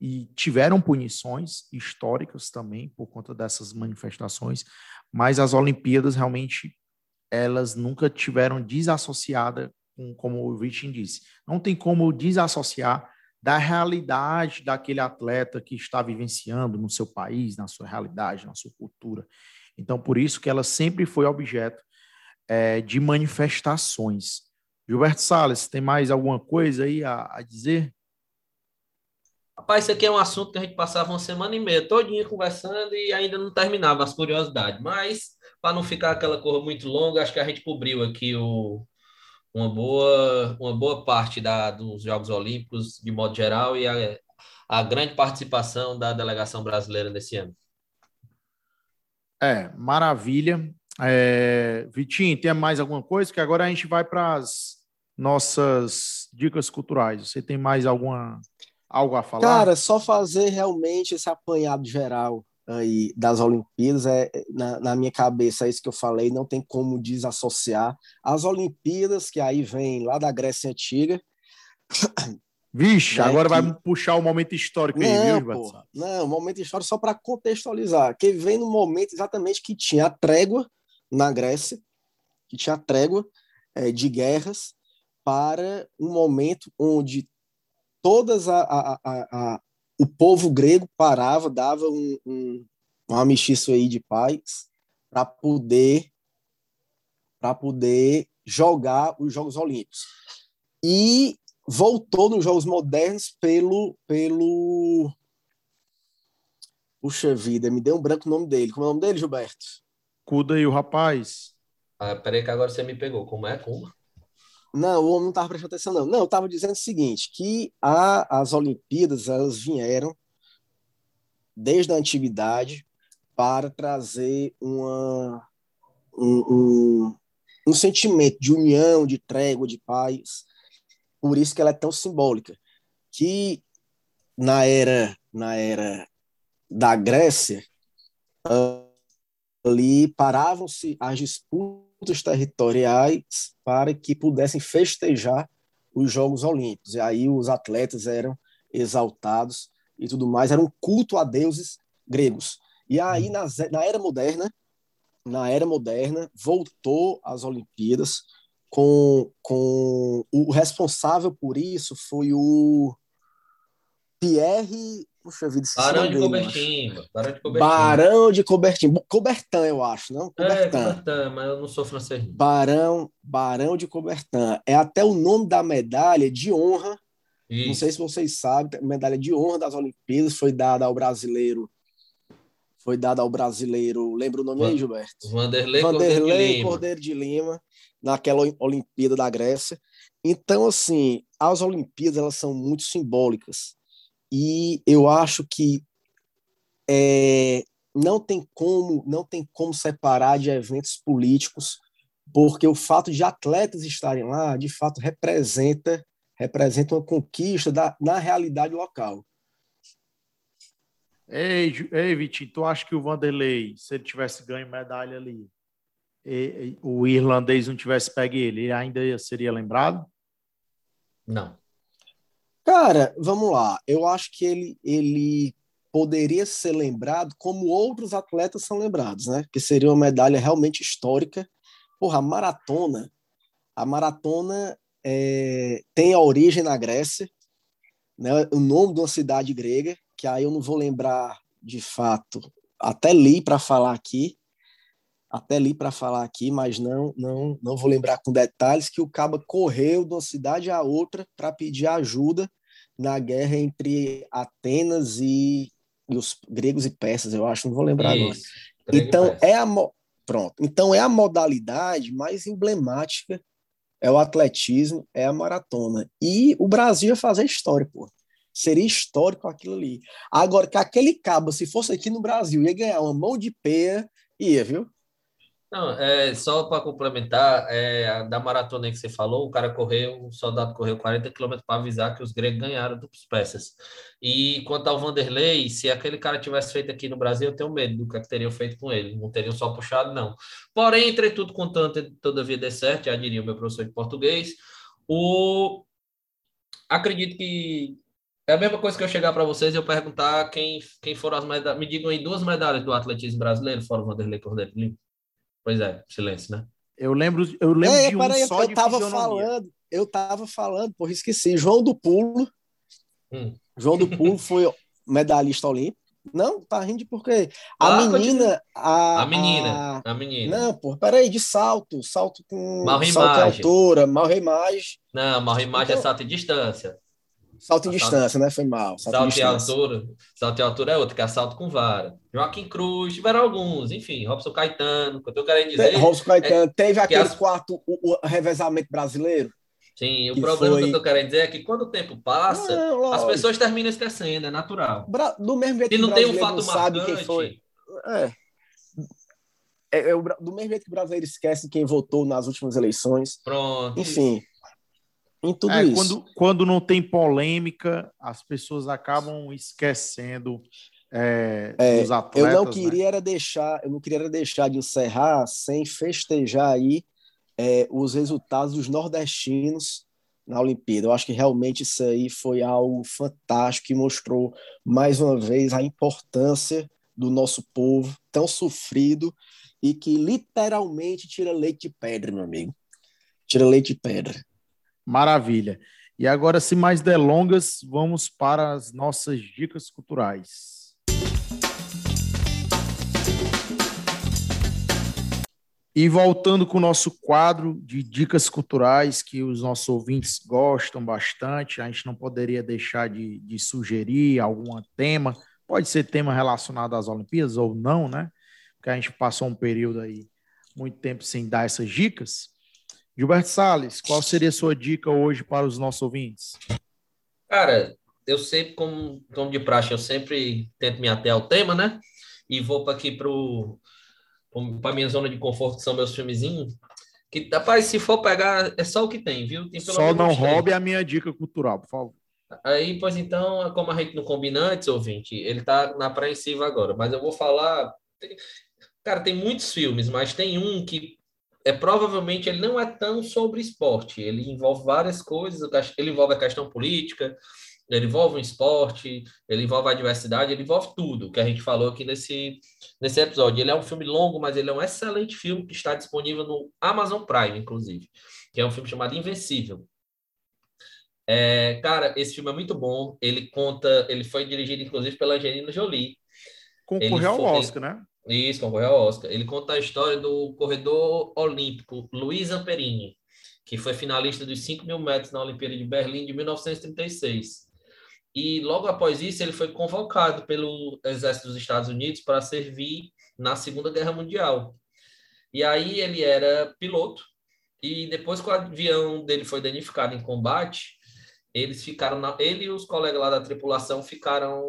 Speaker 1: E tiveram punições históricas também por conta dessas manifestações, mas as Olimpíadas realmente elas nunca tiveram desassociada como o Vitinho disse, não tem como desassociar da realidade daquele atleta que está vivenciando no seu país, na sua realidade, na sua cultura. Então, por isso que ela sempre foi objeto é, de manifestações. Gilberto Salles, tem mais alguma coisa aí a, a, dizer?
Speaker 2: Rapaz, isso aqui é um assunto que a gente passava uma semana e meia todinha conversando e ainda não terminava as curiosidades. Mas, para não ficar aquela coisa muito longa, acho que a gente cobriu aqui o, uma boa, uma boa parte da, dos Jogos Olímpicos, de modo geral, e a, a grande participação da delegação brasileira nesse ano.
Speaker 1: É, maravilha. É, Vitinho, tem mais alguma coisa? Que agora a gente vai para as nossas dicas culturais. Você tem mais alguma algo a falar?
Speaker 3: Cara, só fazer realmente esse apanhado geral aí das Olimpíadas é na, na, minha cabeça é isso que eu falei, não tem como desassociar as Olimpíadas que aí vem lá da Grécia antiga.
Speaker 1: Vixe, né, agora que... vai puxar o momento histórico
Speaker 3: não,
Speaker 1: aí,
Speaker 3: viu, pô, Não, o momento histórico só para contextualizar, que vem no momento exatamente que tinha a trégua na Grécia, que tinha a trégua é, de guerras para um momento onde todas a, a, a o povo grego parava, dava um, um, um amistiço aí de paz para poder para poder jogar os Jogos Olímpicos. E voltou nos Jogos Modernos pelo pelo Puxa vida, me deu um branco o nome dele. Como é o nome dele, Gilberto?
Speaker 1: Cuda e o rapaz.
Speaker 2: Ah, peraí que agora você me pegou. Como é? Como?
Speaker 3: Não, o homem não estava prestando atenção, não. Não, eu estava dizendo o seguinte, que a, as Olimpíadas, elas vieram desde a antiguidade para trazer uma, um, um, um sentimento de união, de trégua, de paz. Por isso que ela é tão simbólica. Que na era, na era da Grécia, ali paravam-se as disputas territoriais para que pudessem festejar os Jogos Olímpicos. E aí os atletas eram exaltados e tudo mais, era um culto a deuses gregos. E aí uhum. na, na era moderna, na era moderna, voltou às Olimpíadas com, com o responsável por isso foi o Pierre Puxa vida,
Speaker 2: Barão de Cobertim. Barão de Cobertim.
Speaker 3: Barão de Cobertim. Cobertin, eu acho, não?
Speaker 2: Cobertin. É, Cobertin, mas eu não sou francês.
Speaker 3: Barão, Barão de Cobertin. É até o nome da medalha de honra. Isso. Não sei se vocês sabem, medalha de honra das Olimpíadas foi dada ao brasileiro. Foi dada ao brasileiro. Lembra o nome Van, aí, Gilberto?
Speaker 2: Vanderlei,
Speaker 3: Vanderlei
Speaker 2: Cordeiro de Lima.
Speaker 3: Cordeiro de Lima, naquela Olimpíada da Grécia. Então, assim, as Olimpíadas elas são muito simbólicas e eu acho que é, não tem como não tem como separar de eventos políticos porque o fato de atletas estarem lá de fato representa representa uma conquista da, na realidade local
Speaker 1: Ei, ei Vitinho, tu acha que o Vanderlei, se ele tivesse ganho medalha ali, e, e, o irlandês não tivesse pego ele, ele ainda seria lembrado?
Speaker 2: Não.
Speaker 3: Cara, vamos lá. Eu acho que ele, ele poderia ser lembrado como outros atletas são lembrados, né? Que seria uma medalha realmente histórica. Porra, a maratona. A maratona é, tem a origem na Grécia, né? O nome de uma cidade grega, que aí eu não vou lembrar de fato. Até li para falar aqui, até li para falar aqui, mas não, não, não vou lembrar com detalhes que o caba correu de uma cidade a outra para pedir ajuda na guerra entre Atenas e, e, os gregos e persas, eu acho, não vou lembrar Isso, agora. Então é a pronto. Então é a modalidade mais emblemática é o atletismo, é a maratona. E o Brasil ia fazer história, pô. Seria histórico aquilo ali. Agora, que aquele cabo, se fosse aqui no Brasil, ia ganhar uma mão de pé, ia, viu?
Speaker 2: Não, é, só para complementar, é, da maratona que você falou, o cara correu, o soldado correu 40 quilômetros para avisar que os gregos ganharam dos peças. E quanto ao Vanderlei, se aquele cara tivesse feito aqui no Brasil, eu tenho medo do que, é que teriam feito com ele. Não teriam só puxado, não. Porém, entretudo, contanto, todavia dê certo, já diria o meu professor de português, o... acredito que é a mesma coisa que eu chegar para vocês e eu perguntar quem, quem foram as medalhas. Me digam aí duas medalhas do atletismo brasileiro, fora o Vanderlei Cordeiro Lima. Pois é, silêncio, né?
Speaker 1: Eu lembro, eu lembro é, de um aí, só
Speaker 3: eu de tava falando, eu tava falando, porra, esqueci. João do Pulo. Hum. João do Pulo foi medalhista olímpico. Não, tá rindo porque a ah, menina, a,
Speaker 2: a menina, a, menina.
Speaker 3: Não, pô, peraí, de salto, salto com mal salto altura, mal reimagem.
Speaker 2: Não, mal reimagem é então, é salto em distância.
Speaker 3: Salto em distância, né? Foi mal.
Speaker 2: Salto, salto em, altura. Salto em altura é outro, que é salto com vara. Joaquim Cruz, tiveram alguns, enfim, Robson Caetano, que eu tô querendo dizer.
Speaker 3: Robson Caetano, é, teve aquele as... quarto, o, o, revezamento brasileiro.
Speaker 2: Sim, o problema foi... que eu tô querendo dizer é que quando o tempo passa, não, as pessoas terminam esquecendo, é natural.
Speaker 3: Bra... Do mesmo jeito
Speaker 2: e não tem um fato marcante.
Speaker 3: Quem foi. É. é, é do mesmo jeito que o brasileiro esquece quem votou nas últimas eleições.
Speaker 2: Pronto.
Speaker 3: Enfim, em tudo
Speaker 1: É,
Speaker 3: isso.
Speaker 1: quando, quando não tem polêmica, as pessoas acabam esquecendo é,
Speaker 3: É,
Speaker 1: dos
Speaker 3: Eu
Speaker 1: atletas.
Speaker 3: não
Speaker 1: né?
Speaker 3: queria era deixar, eu não queria era deixar de encerrar sem festejar aí é, os resultados dos nordestinos na Olimpíada. Eu acho que realmente isso aí foi algo fantástico que mostrou mais uma vez a importância do nosso povo tão sofrido e que literalmente tira leite de pedra, meu amigo. Tira leite de pedra.
Speaker 1: Maravilha. E agora, sem mais delongas, vamos para as nossas dicas culturais. E voltando com o nosso quadro de dicas culturais que os nossos ouvintes gostam bastante, a gente não poderia deixar de, de sugerir algum tema, pode ser tema relacionado às Olimpíadas ou não, né? Porque a gente passou um período aí muito tempo sem dar essas dicas. Gilberto Salles, qual seria a sua dica hoje para os nossos ouvintes?
Speaker 2: Cara, eu sempre, como, como de praxe, eu sempre tento me ater ao tema, né? E vou para aqui para minha zona de conforto, que são meus filmezinhos. Que, rapaz, se for pegar, é só o que tem, viu? Tem pelo
Speaker 1: Só
Speaker 2: menos
Speaker 1: não roube a minha dica cultural, por favor.
Speaker 2: Aí, pois então, como a gente não combina antes, ouvinte, ele tá na apreensiva agora, mas eu vou falar. Cara, tem muitos filmes, mas tem um que é provavelmente ele não é tão sobre esporte, ele envolve várias coisas, ele envolve a questão política, ele envolve o esporte, ele envolve a diversidade, ele envolve tudo que a gente falou aqui nesse, nesse episódio. Ele é um filme longo, mas ele é um excelente filme que está disponível no Amazon Prime, inclusive, que é um filme chamado Invencível. É, cara, esse filme é muito bom. Ele conta, ele foi dirigido inclusive pela Angelina Jolie.
Speaker 1: Concorreu ao Oscar, né?
Speaker 2: Isso, concorreu ao Oscar. Ele conta a história do corredor olímpico Luiz Amperini, que foi finalista dos 5 mil metros na Olimpíada de Berlim de 1936. E logo após isso, ele foi convocado pelo Exército dos Estados Unidos para servir na Segunda Guerra Mundial. E aí ele era piloto, e depois que o avião dele foi danificado em combate, eles ficaram, na, ele e os colegas lá da tripulação ficaram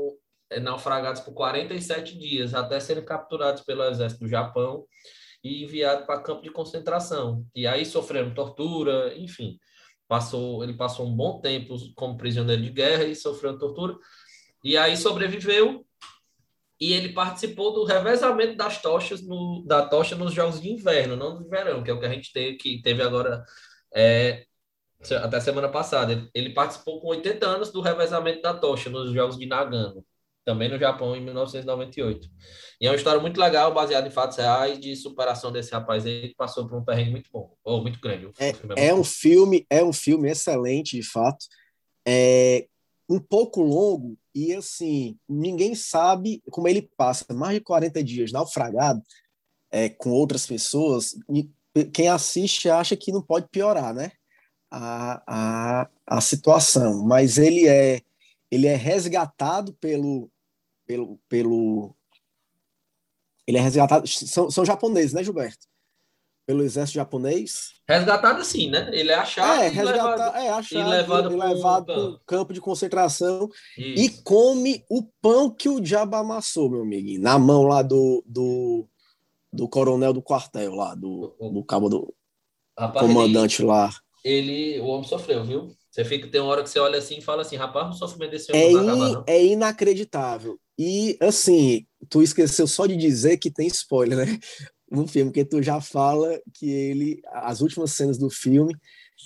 Speaker 2: naufragados por 47 dias, até serem capturados pelo exército do Japão e enviados para campo de concentração. E aí sofreram tortura, enfim. Passou, ele passou um bom tempo como prisioneiro de guerra e sofreu tortura. E aí sobreviveu e ele participou do revezamento das tochas no, da tocha nos jogos de inverno, não do verão, que é o que a gente teve, que teve agora é, até semana passada. Ele, ele participou com 80 anos do revezamento da tocha nos jogos de Nagano, também no Japão, em 1998. E é uma história muito legal, baseada em fatos reais, de superação desse rapaz aí, que passou por um perrengue muito bom, ou muito grande. Filme
Speaker 3: É
Speaker 2: muito
Speaker 3: um
Speaker 2: bom.
Speaker 3: filme, é um filme excelente, de fato. É um pouco longo e assim, ninguém sabe como ele passa mais de 40 dias naufragado é, com outras pessoas. Quem assiste acha que não pode piorar, né? A, a, a situação, mas ele é ele é resgatado pelo pelo pelo ele é resgatado são, são japoneses, né, Gilberto? Pelo exército japonês.
Speaker 2: Resgatado assim, né? Ele é achado
Speaker 3: É,
Speaker 2: e levado.
Speaker 3: é, achado,
Speaker 2: e levado
Speaker 3: e levado para um campo de concentração e
Speaker 2: Isso.
Speaker 3: come o pão que o diabo amassou, meu amigo, na mão lá do, do, do coronel do quartel lá, do, do cabo do
Speaker 2: Rapaz, ele-
Speaker 3: comandante lá.
Speaker 2: ele, o homem sofreu, viu? Você fica, tem uma hora que você olha assim e fala assim, rapaz, o sofrimento desse
Speaker 3: É,
Speaker 2: homem não vai acabar,
Speaker 3: in-
Speaker 2: não.
Speaker 3: é inacreditável. E, assim, tu esqueceu só de dizer que tem spoiler, né? No filme, porque tu já fala que ele, as últimas cenas do filme,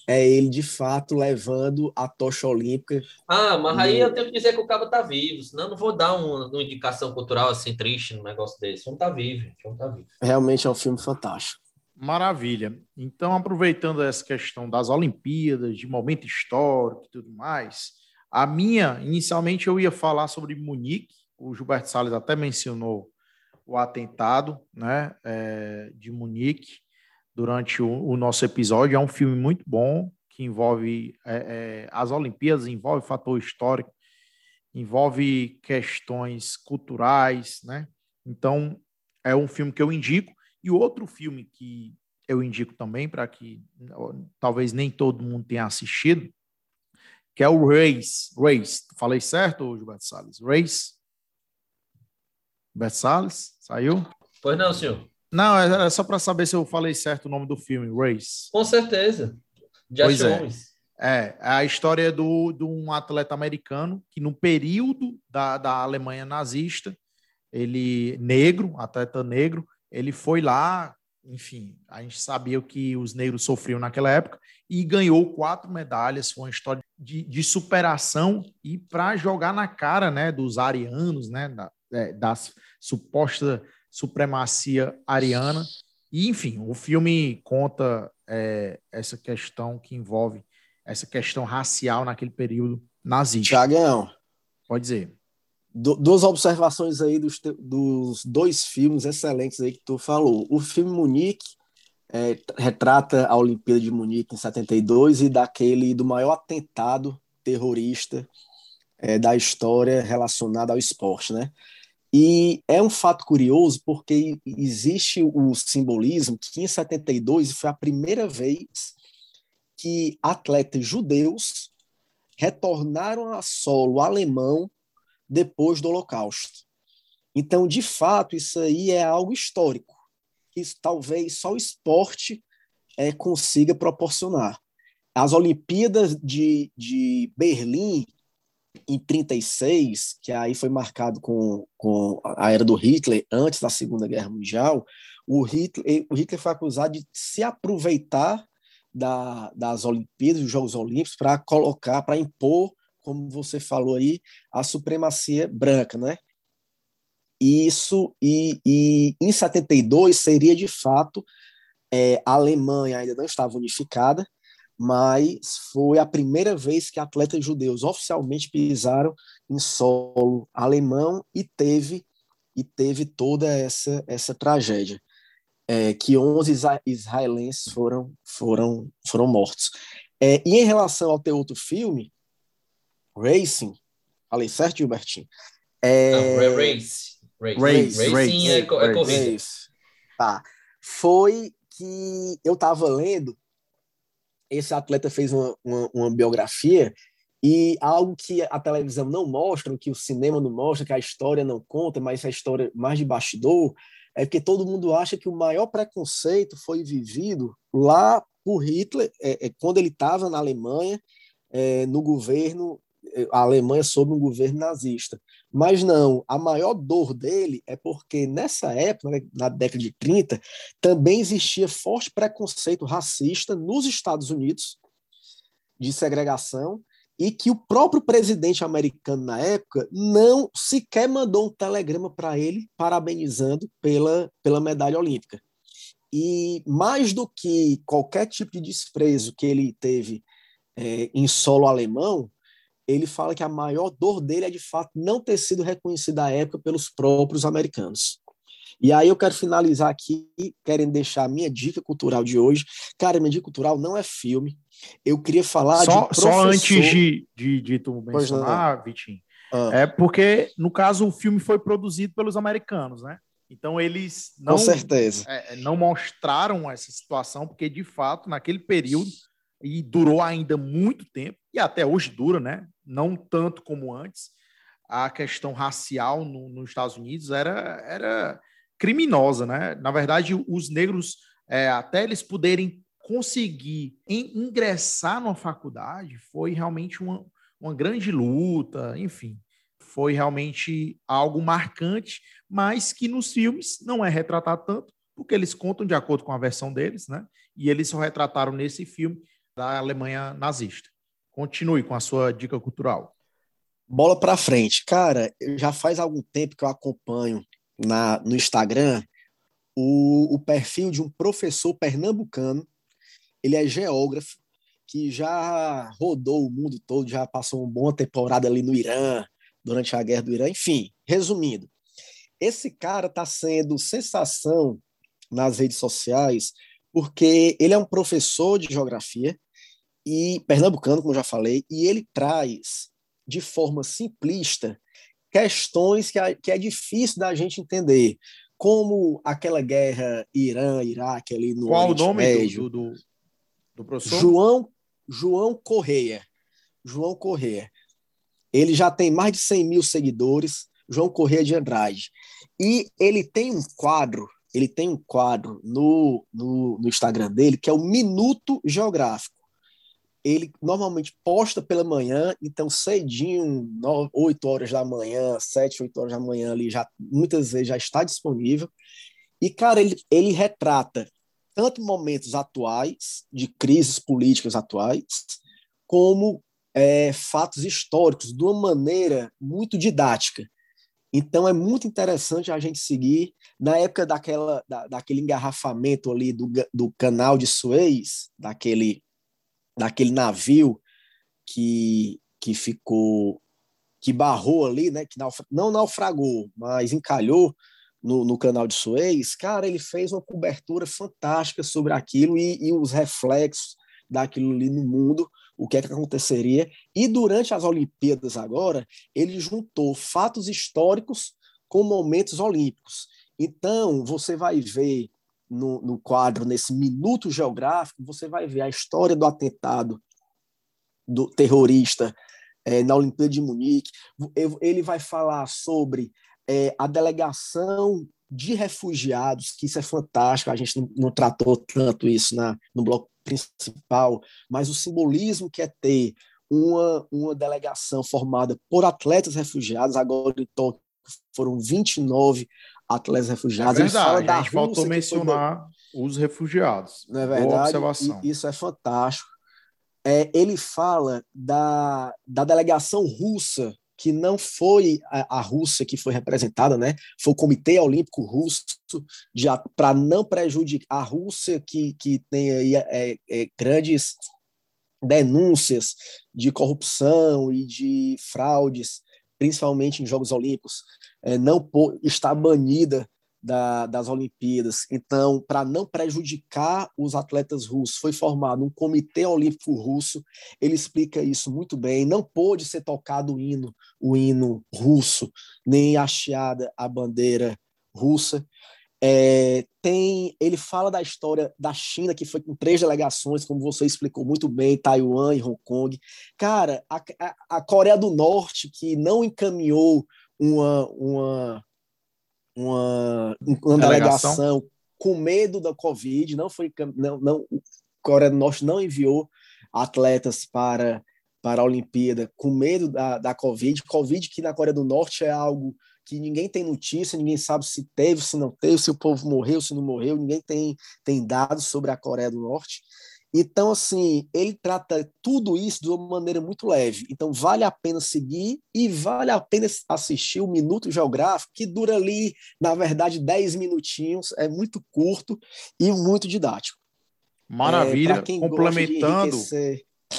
Speaker 3: é ele de fato levando a tocha olímpica.
Speaker 2: Ah, mas aí
Speaker 3: No-
Speaker 2: eu tenho que dizer que o cabo tá vivo, senão eu não vou dar uma, uma indicação cultural assim triste num negócio desse. O homem tá vivo, gente, o homem tá vivo.
Speaker 3: Realmente é um filme fantástico.
Speaker 1: Maravilha. Então, aproveitando essa questão das Olimpíadas, de momento histórico e tudo mais, a minha, inicialmente eu ia falar sobre Munique, o Gilberto Salles até mencionou o atentado né, é, de Munique durante o, o nosso episódio. É um filme muito bom, que envolve é, é, as Olimpíadas, envolve fator histórico, envolve questões culturais, né? Então, é um filme que eu indico. E outro filme que eu indico também, para que talvez nem todo mundo tenha assistido, que é o Race. Race. Falei certo, Gilberto Salles? Race? Gilberto Salles? Saiu?
Speaker 2: Pois não, senhor.
Speaker 1: Não, é, é só para saber se eu falei certo o nome do filme, Race.
Speaker 2: Com certeza.
Speaker 1: Josh pois é. Holmes. É, é a história do, de um atleta americano que no período da, da Alemanha nazista, ele negro, atleta negro, ele foi lá, enfim, a gente sabia o que os negros sofriam naquela época e ganhou quatro medalhas. Foi uma história de, de superação e para jogar na cara, né, dos arianos, né, da, é, da suposta supremacia ariana. E, enfim, o filme conta é, essa questão que envolve essa questão racial naquele período nazista.
Speaker 3: Tiagão.
Speaker 1: Pode dizer.
Speaker 3: Du duas observações aí dos, dos dois filmes excelentes aí que tu falou. O filme Munique é, retrata a Olimpíada de Munique em 72 e daquele do maior atentado terrorista é, da história relacionado ao esporte, né? E é um fato curioso porque existe o simbolismo que em 72 foi a primeira vez que atletas judeus retornaram a solo alemão depois do Holocausto. Então, de fato, isso aí é algo histórico, que talvez só o esporte é, consiga proporcionar. As Olimpíadas de, de Berlim, em 36, que aí foi marcado com, com a era do Hitler, antes da Segunda Guerra Mundial, o Hitler, o Hitler foi acusado de se aproveitar da, das Olimpíadas, dos Jogos Olímpicos, para colocar, para impor, como você falou aí, a supremacia branca, né? Isso, e, e em 72 seria de fato, é, a Alemanha ainda não estava unificada, mas foi a primeira vez que atletas judeus oficialmente pisaram em solo alemão e teve e teve toda essa essa tragédia é, que 11 israelenses foram, foram, foram mortos. É, e em relação ao teu outro filme, Racing, falei certo, Gilbertinho?
Speaker 2: É... Não, race. Race. Race. Racing é, é corrida. Race.
Speaker 3: Tá. Foi que eu estava lendo, esse atleta fez uma, uma, uma biografia e algo que a televisão não mostra, que o cinema não mostra, que a história não conta, mas a história mais de bastidor, é porque todo mundo acha que o maior preconceito foi vivido lá por Hitler, é, é quando ele estava na Alemanha, é, no governo, é, a Alemanha sob um governo nazista. Mas não, a maior dor dele é porque nessa época, né, na década de 30, também existia forte preconceito racista nos Estados Unidos, de segregação, e que o próprio presidente americano na época não sequer mandou um telegrama para ele parabenizando pela, pela medalha olímpica. E mais do que qualquer tipo de desprezo que ele teve é, em solo alemão, ele fala que a maior dor dele é de fato não ter sido reconhecido à época pelos próprios americanos. E aí eu quero finalizar aqui, querendo deixar a minha dica cultural de hoje. Cara, minha dica cultural não é filme, eu queria falar
Speaker 1: só, de Só antes de, de, de tu mencionar, Vitinho, ah. é porque, no caso, o filme foi produzido pelos americanos, né? Então, eles não,
Speaker 3: Com certeza.
Speaker 1: É, não mostraram essa situação, porque, de fato, naquele período, e durou ainda muito tempo, e até hoje dura, né? Não tanto como antes, a questão racial no, nos Estados Unidos era, era criminosa, né? Na verdade, os negros, é, até eles poderem conseguir ingressar numa faculdade foi realmente uma, uma grande luta, enfim, foi realmente algo marcante, mas que nos filmes não é retratado tanto, porque eles contam de acordo com a versão deles, né? E eles só retrataram nesse filme da Alemanha nazista. Continue com a sua dica cultural.
Speaker 3: Bola para frente. Cara, já faz algum tempo que eu acompanho na, no Instagram o, o perfil de um professor pernambucano ele é geógrafo, que já rodou o mundo todo, já passou uma boa temporada ali no Irã, durante a guerra do Irã. Enfim, resumindo, esse cara está sendo sensação nas redes sociais porque ele é um professor de geografia e pernambucano, como já falei, e ele traz de forma simplista questões que, que é difícil da gente entender, como aquela guerra Irã-Iraque ali no
Speaker 1: Qual Oriente o nome Médio, do, do, do professor?
Speaker 3: João, João Correia. João Correia. Ele já tem mais de 100 mil seguidores, João Correia de Andrade. E ele tem um quadro ele tem um quadro no, no, no Instagram dele que é o Minuto Geográfico. Ele normalmente posta pela manhã, então cedinho, 9, 8 horas da manhã, 7, 8 horas da manhã ali, já muitas vezes já está disponível. E, cara, ele, ele retrata tanto momentos atuais, de crises políticas atuais, como é, fatos históricos, de uma maneira muito didática. Então é muito interessante a gente seguir. Na época daquela, da, daquele engarrafamento ali do, do canal de Suez, daquele, daquele navio que, que ficou, que barrou ali, né, que naufra, não naufragou, mas encalhou no, no canal de Suez, cara, ele fez uma cobertura fantástica sobre aquilo e, e os reflexos daquilo ali no mundo o que é que aconteceria. E durante as Olimpíadas agora, ele juntou fatos históricos com momentos olímpicos. Então, você vai ver no, no quadro, nesse minuto geográfico, você vai ver a história do atentado do terrorista é, na Olimpíada de Munique. Ele vai falar sobre é, a delegação de refugiados, que isso é fantástico, a gente não, não tratou tanto isso na, no bloco principal, mas o simbolismo que é ter uma, uma delegação formada por atletas refugiados, agora em Tóquio foram 29 atletas refugiados.
Speaker 1: É verdade, a gente faltou mencionar os refugiados.
Speaker 3: Não é verdade? Isso é fantástico. É, ele fala da, da delegação russa que não foi a, a, Rússia que foi representada, né? Foi o Comitê Olímpico Russo para não prejudicar a Rússia que, que tem aí é, é, grandes denúncias de corrupção e de fraudes, principalmente em Jogos Olímpicos, é, não está banida da, das Olimpíadas. Então, para não prejudicar os atletas russos, foi formado um Comitê Olímpico Russo. Ele explica isso muito bem. Não pôde ser tocado o hino, o hino russo, nem hasteada a bandeira russa. É, tem, ele fala da história da China, que foi com três delegações, como você explicou muito bem, Taiwan e Hong Kong. Cara, a, a, a Coreia do Norte, que não encaminhou uma, uma uma, uma delegação. delegação com medo da Covid, não foi não, não Coreia do Norte não enviou atletas para para a Olimpíada com medo da, da Covid. Covid que na Coreia do Norte é algo que ninguém tem notícia, ninguém sabe se teve, se não teve, se o povo morreu, se não morreu, ninguém tem, tem dados sobre a Coreia do Norte. Então, assim, ele trata tudo isso de uma maneira muito leve. Então, vale a pena seguir e vale a pena assistir o Minuto Geográfico, que dura ali, na verdade, 10 minutinhos, é muito curto e muito didático.
Speaker 1: Maravilha. É, complementando,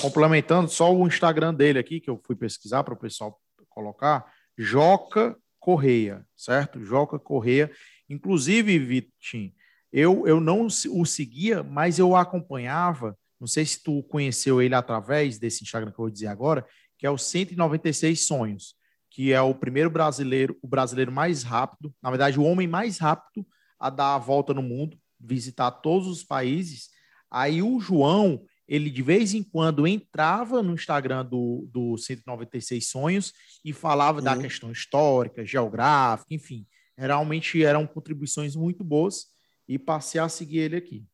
Speaker 1: complementando só o Instagram dele aqui, que eu fui pesquisar para o pessoal colocar, Joca Correia, certo? Joca Correia. Inclusive, Vitinho, eu, eu não o seguia, mas eu o acompanhava. Não sei se tu conheceu ele através desse Instagram que eu vou dizer agora, que é o 196 Sonhos, que é o primeiro brasileiro, o brasileiro mais rápido, na verdade, o homem mais rápido a dar a volta no mundo, visitar todos os países. Aí o João, ele de vez em quando entrava no Instagram do, do 196 Sonhos e falava uhum. da questão histórica, geográfica, enfim. Realmente eram contribuições muito boas e passei a seguir ele aqui.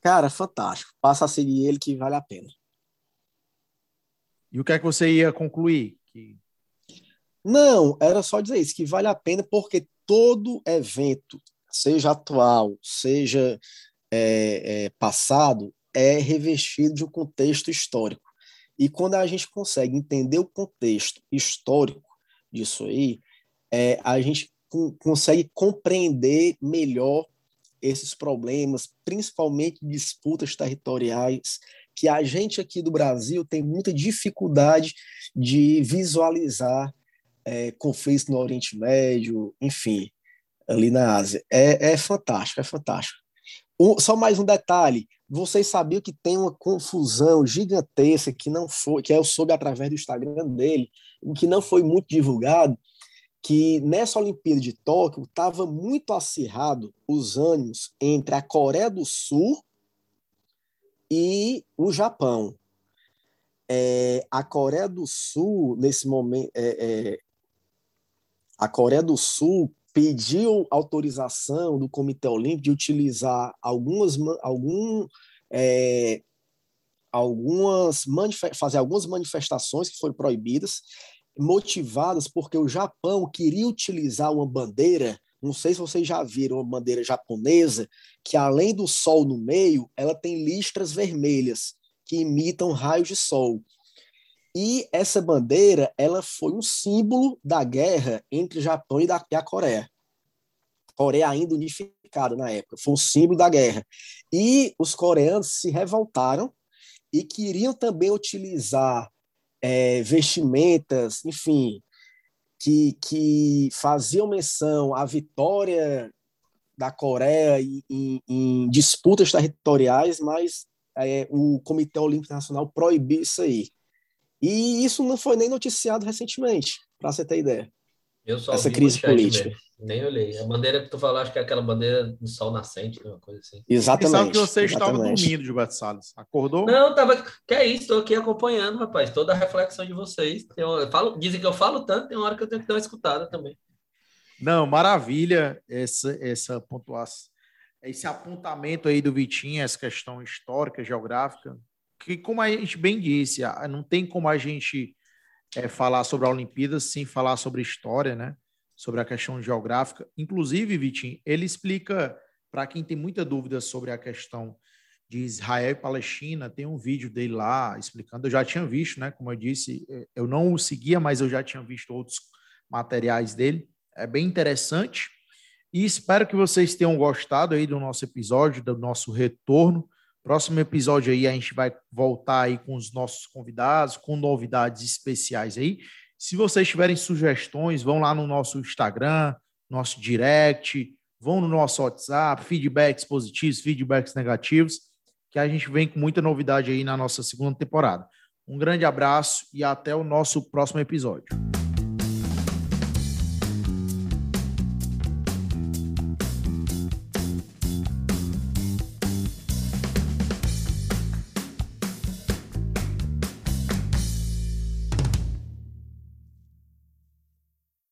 Speaker 3: Cara, fantástico. Passa a seguir ele que vale a pena.
Speaker 1: E o que é que você ia concluir? Que...
Speaker 3: Não, era só dizer isso, que vale a pena porque todo evento, seja atual, seja é, é, passado, é revestido de um contexto histórico. E quando a gente consegue entender o contexto histórico disso aí, é, a gente consegue compreender melhor esses problemas, principalmente disputas territoriais, que a gente aqui do Brasil tem muita dificuldade de visualizar é, conflitos no Oriente Médio, enfim, ali na Ásia. É, é fantástico, é fantástico. Um, só mais um detalhe: vocês sabiam que tem uma confusão gigantesca que não foi, que eu soube através do Instagram dele, que não foi muito divulgado, que nessa Olimpíada de Tóquio estava muito acirrado os ânimos entre a Coreia do Sul e o Japão. É, a Coreia do Sul, nesse momento, é, é, a Coreia do Sul pediu autorização do Comitê Olímpico de utilizar algumas, algum, é, algumas fazer algumas manifestações que foram proibidas, motivadas porque o Japão queria utilizar uma bandeira, não sei se vocês já viram uma bandeira japonesa, que além do sol no meio, ela tem listras vermelhas que imitam raios de sol. E essa bandeira, ela foi um símbolo da guerra entre o Japão e, da, e a Coreia. Coreia ainda unificada na época, foi um símbolo da guerra. E os coreanos se revoltaram e queriam também utilizar é, vestimentas, enfim, que, que faziam menção à vitória da Coreia em, em, disputas territoriais, mas é, o Comitê Olímpico Internacional proibiu isso aí. E isso não foi nem noticiado recentemente, para você ter ideia.
Speaker 2: Eu só
Speaker 3: Essa crise política.
Speaker 2: Mesmo. Nem olhei. A bandeira que tu falou, acho que é aquela bandeira do sol nascente, uma coisa assim.
Speaker 3: Exatamente.
Speaker 1: Pensava que você exatamente. estava dormindo, Gilberto Salles. Acordou?
Speaker 2: Não, tava. Que é isso, estou aqui acompanhando, rapaz. Toda a reflexão de vocês. Eu falo, dizem que eu falo tanto, tem uma hora que eu tenho que dar uma escutada também.
Speaker 1: Não, maravilha essa, essa pontuação, esse apontamento aí do Vitinho, essa questão histórica, geográfica, que, como a gente bem disse, não tem como a gente é, falar sobre a Olimpíada sem falar sobre história, né? sobre a questão geográfica. Inclusive, Vitinho, ele explica para quem tem muita dúvida sobre a questão de Israel e Palestina, tem um vídeo dele lá explicando. Eu já tinha visto, né? Como eu disse, eu não o seguia, mas eu já tinha visto outros materiais dele. É bem interessante. E espero que vocês tenham gostado aí do nosso episódio, do nosso retorno. Próximo episódio aí a gente vai voltar aí com os nossos convidados, com novidades especiais aí. Se vocês tiverem sugestões, vão lá no nosso Instagram, nosso direct, vão no nosso WhatsApp, feedbacks positivos, feedbacks negativos, que a gente vem com muita novidade aí na nossa segunda temporada. Um grande abraço e até o nosso próximo episódio.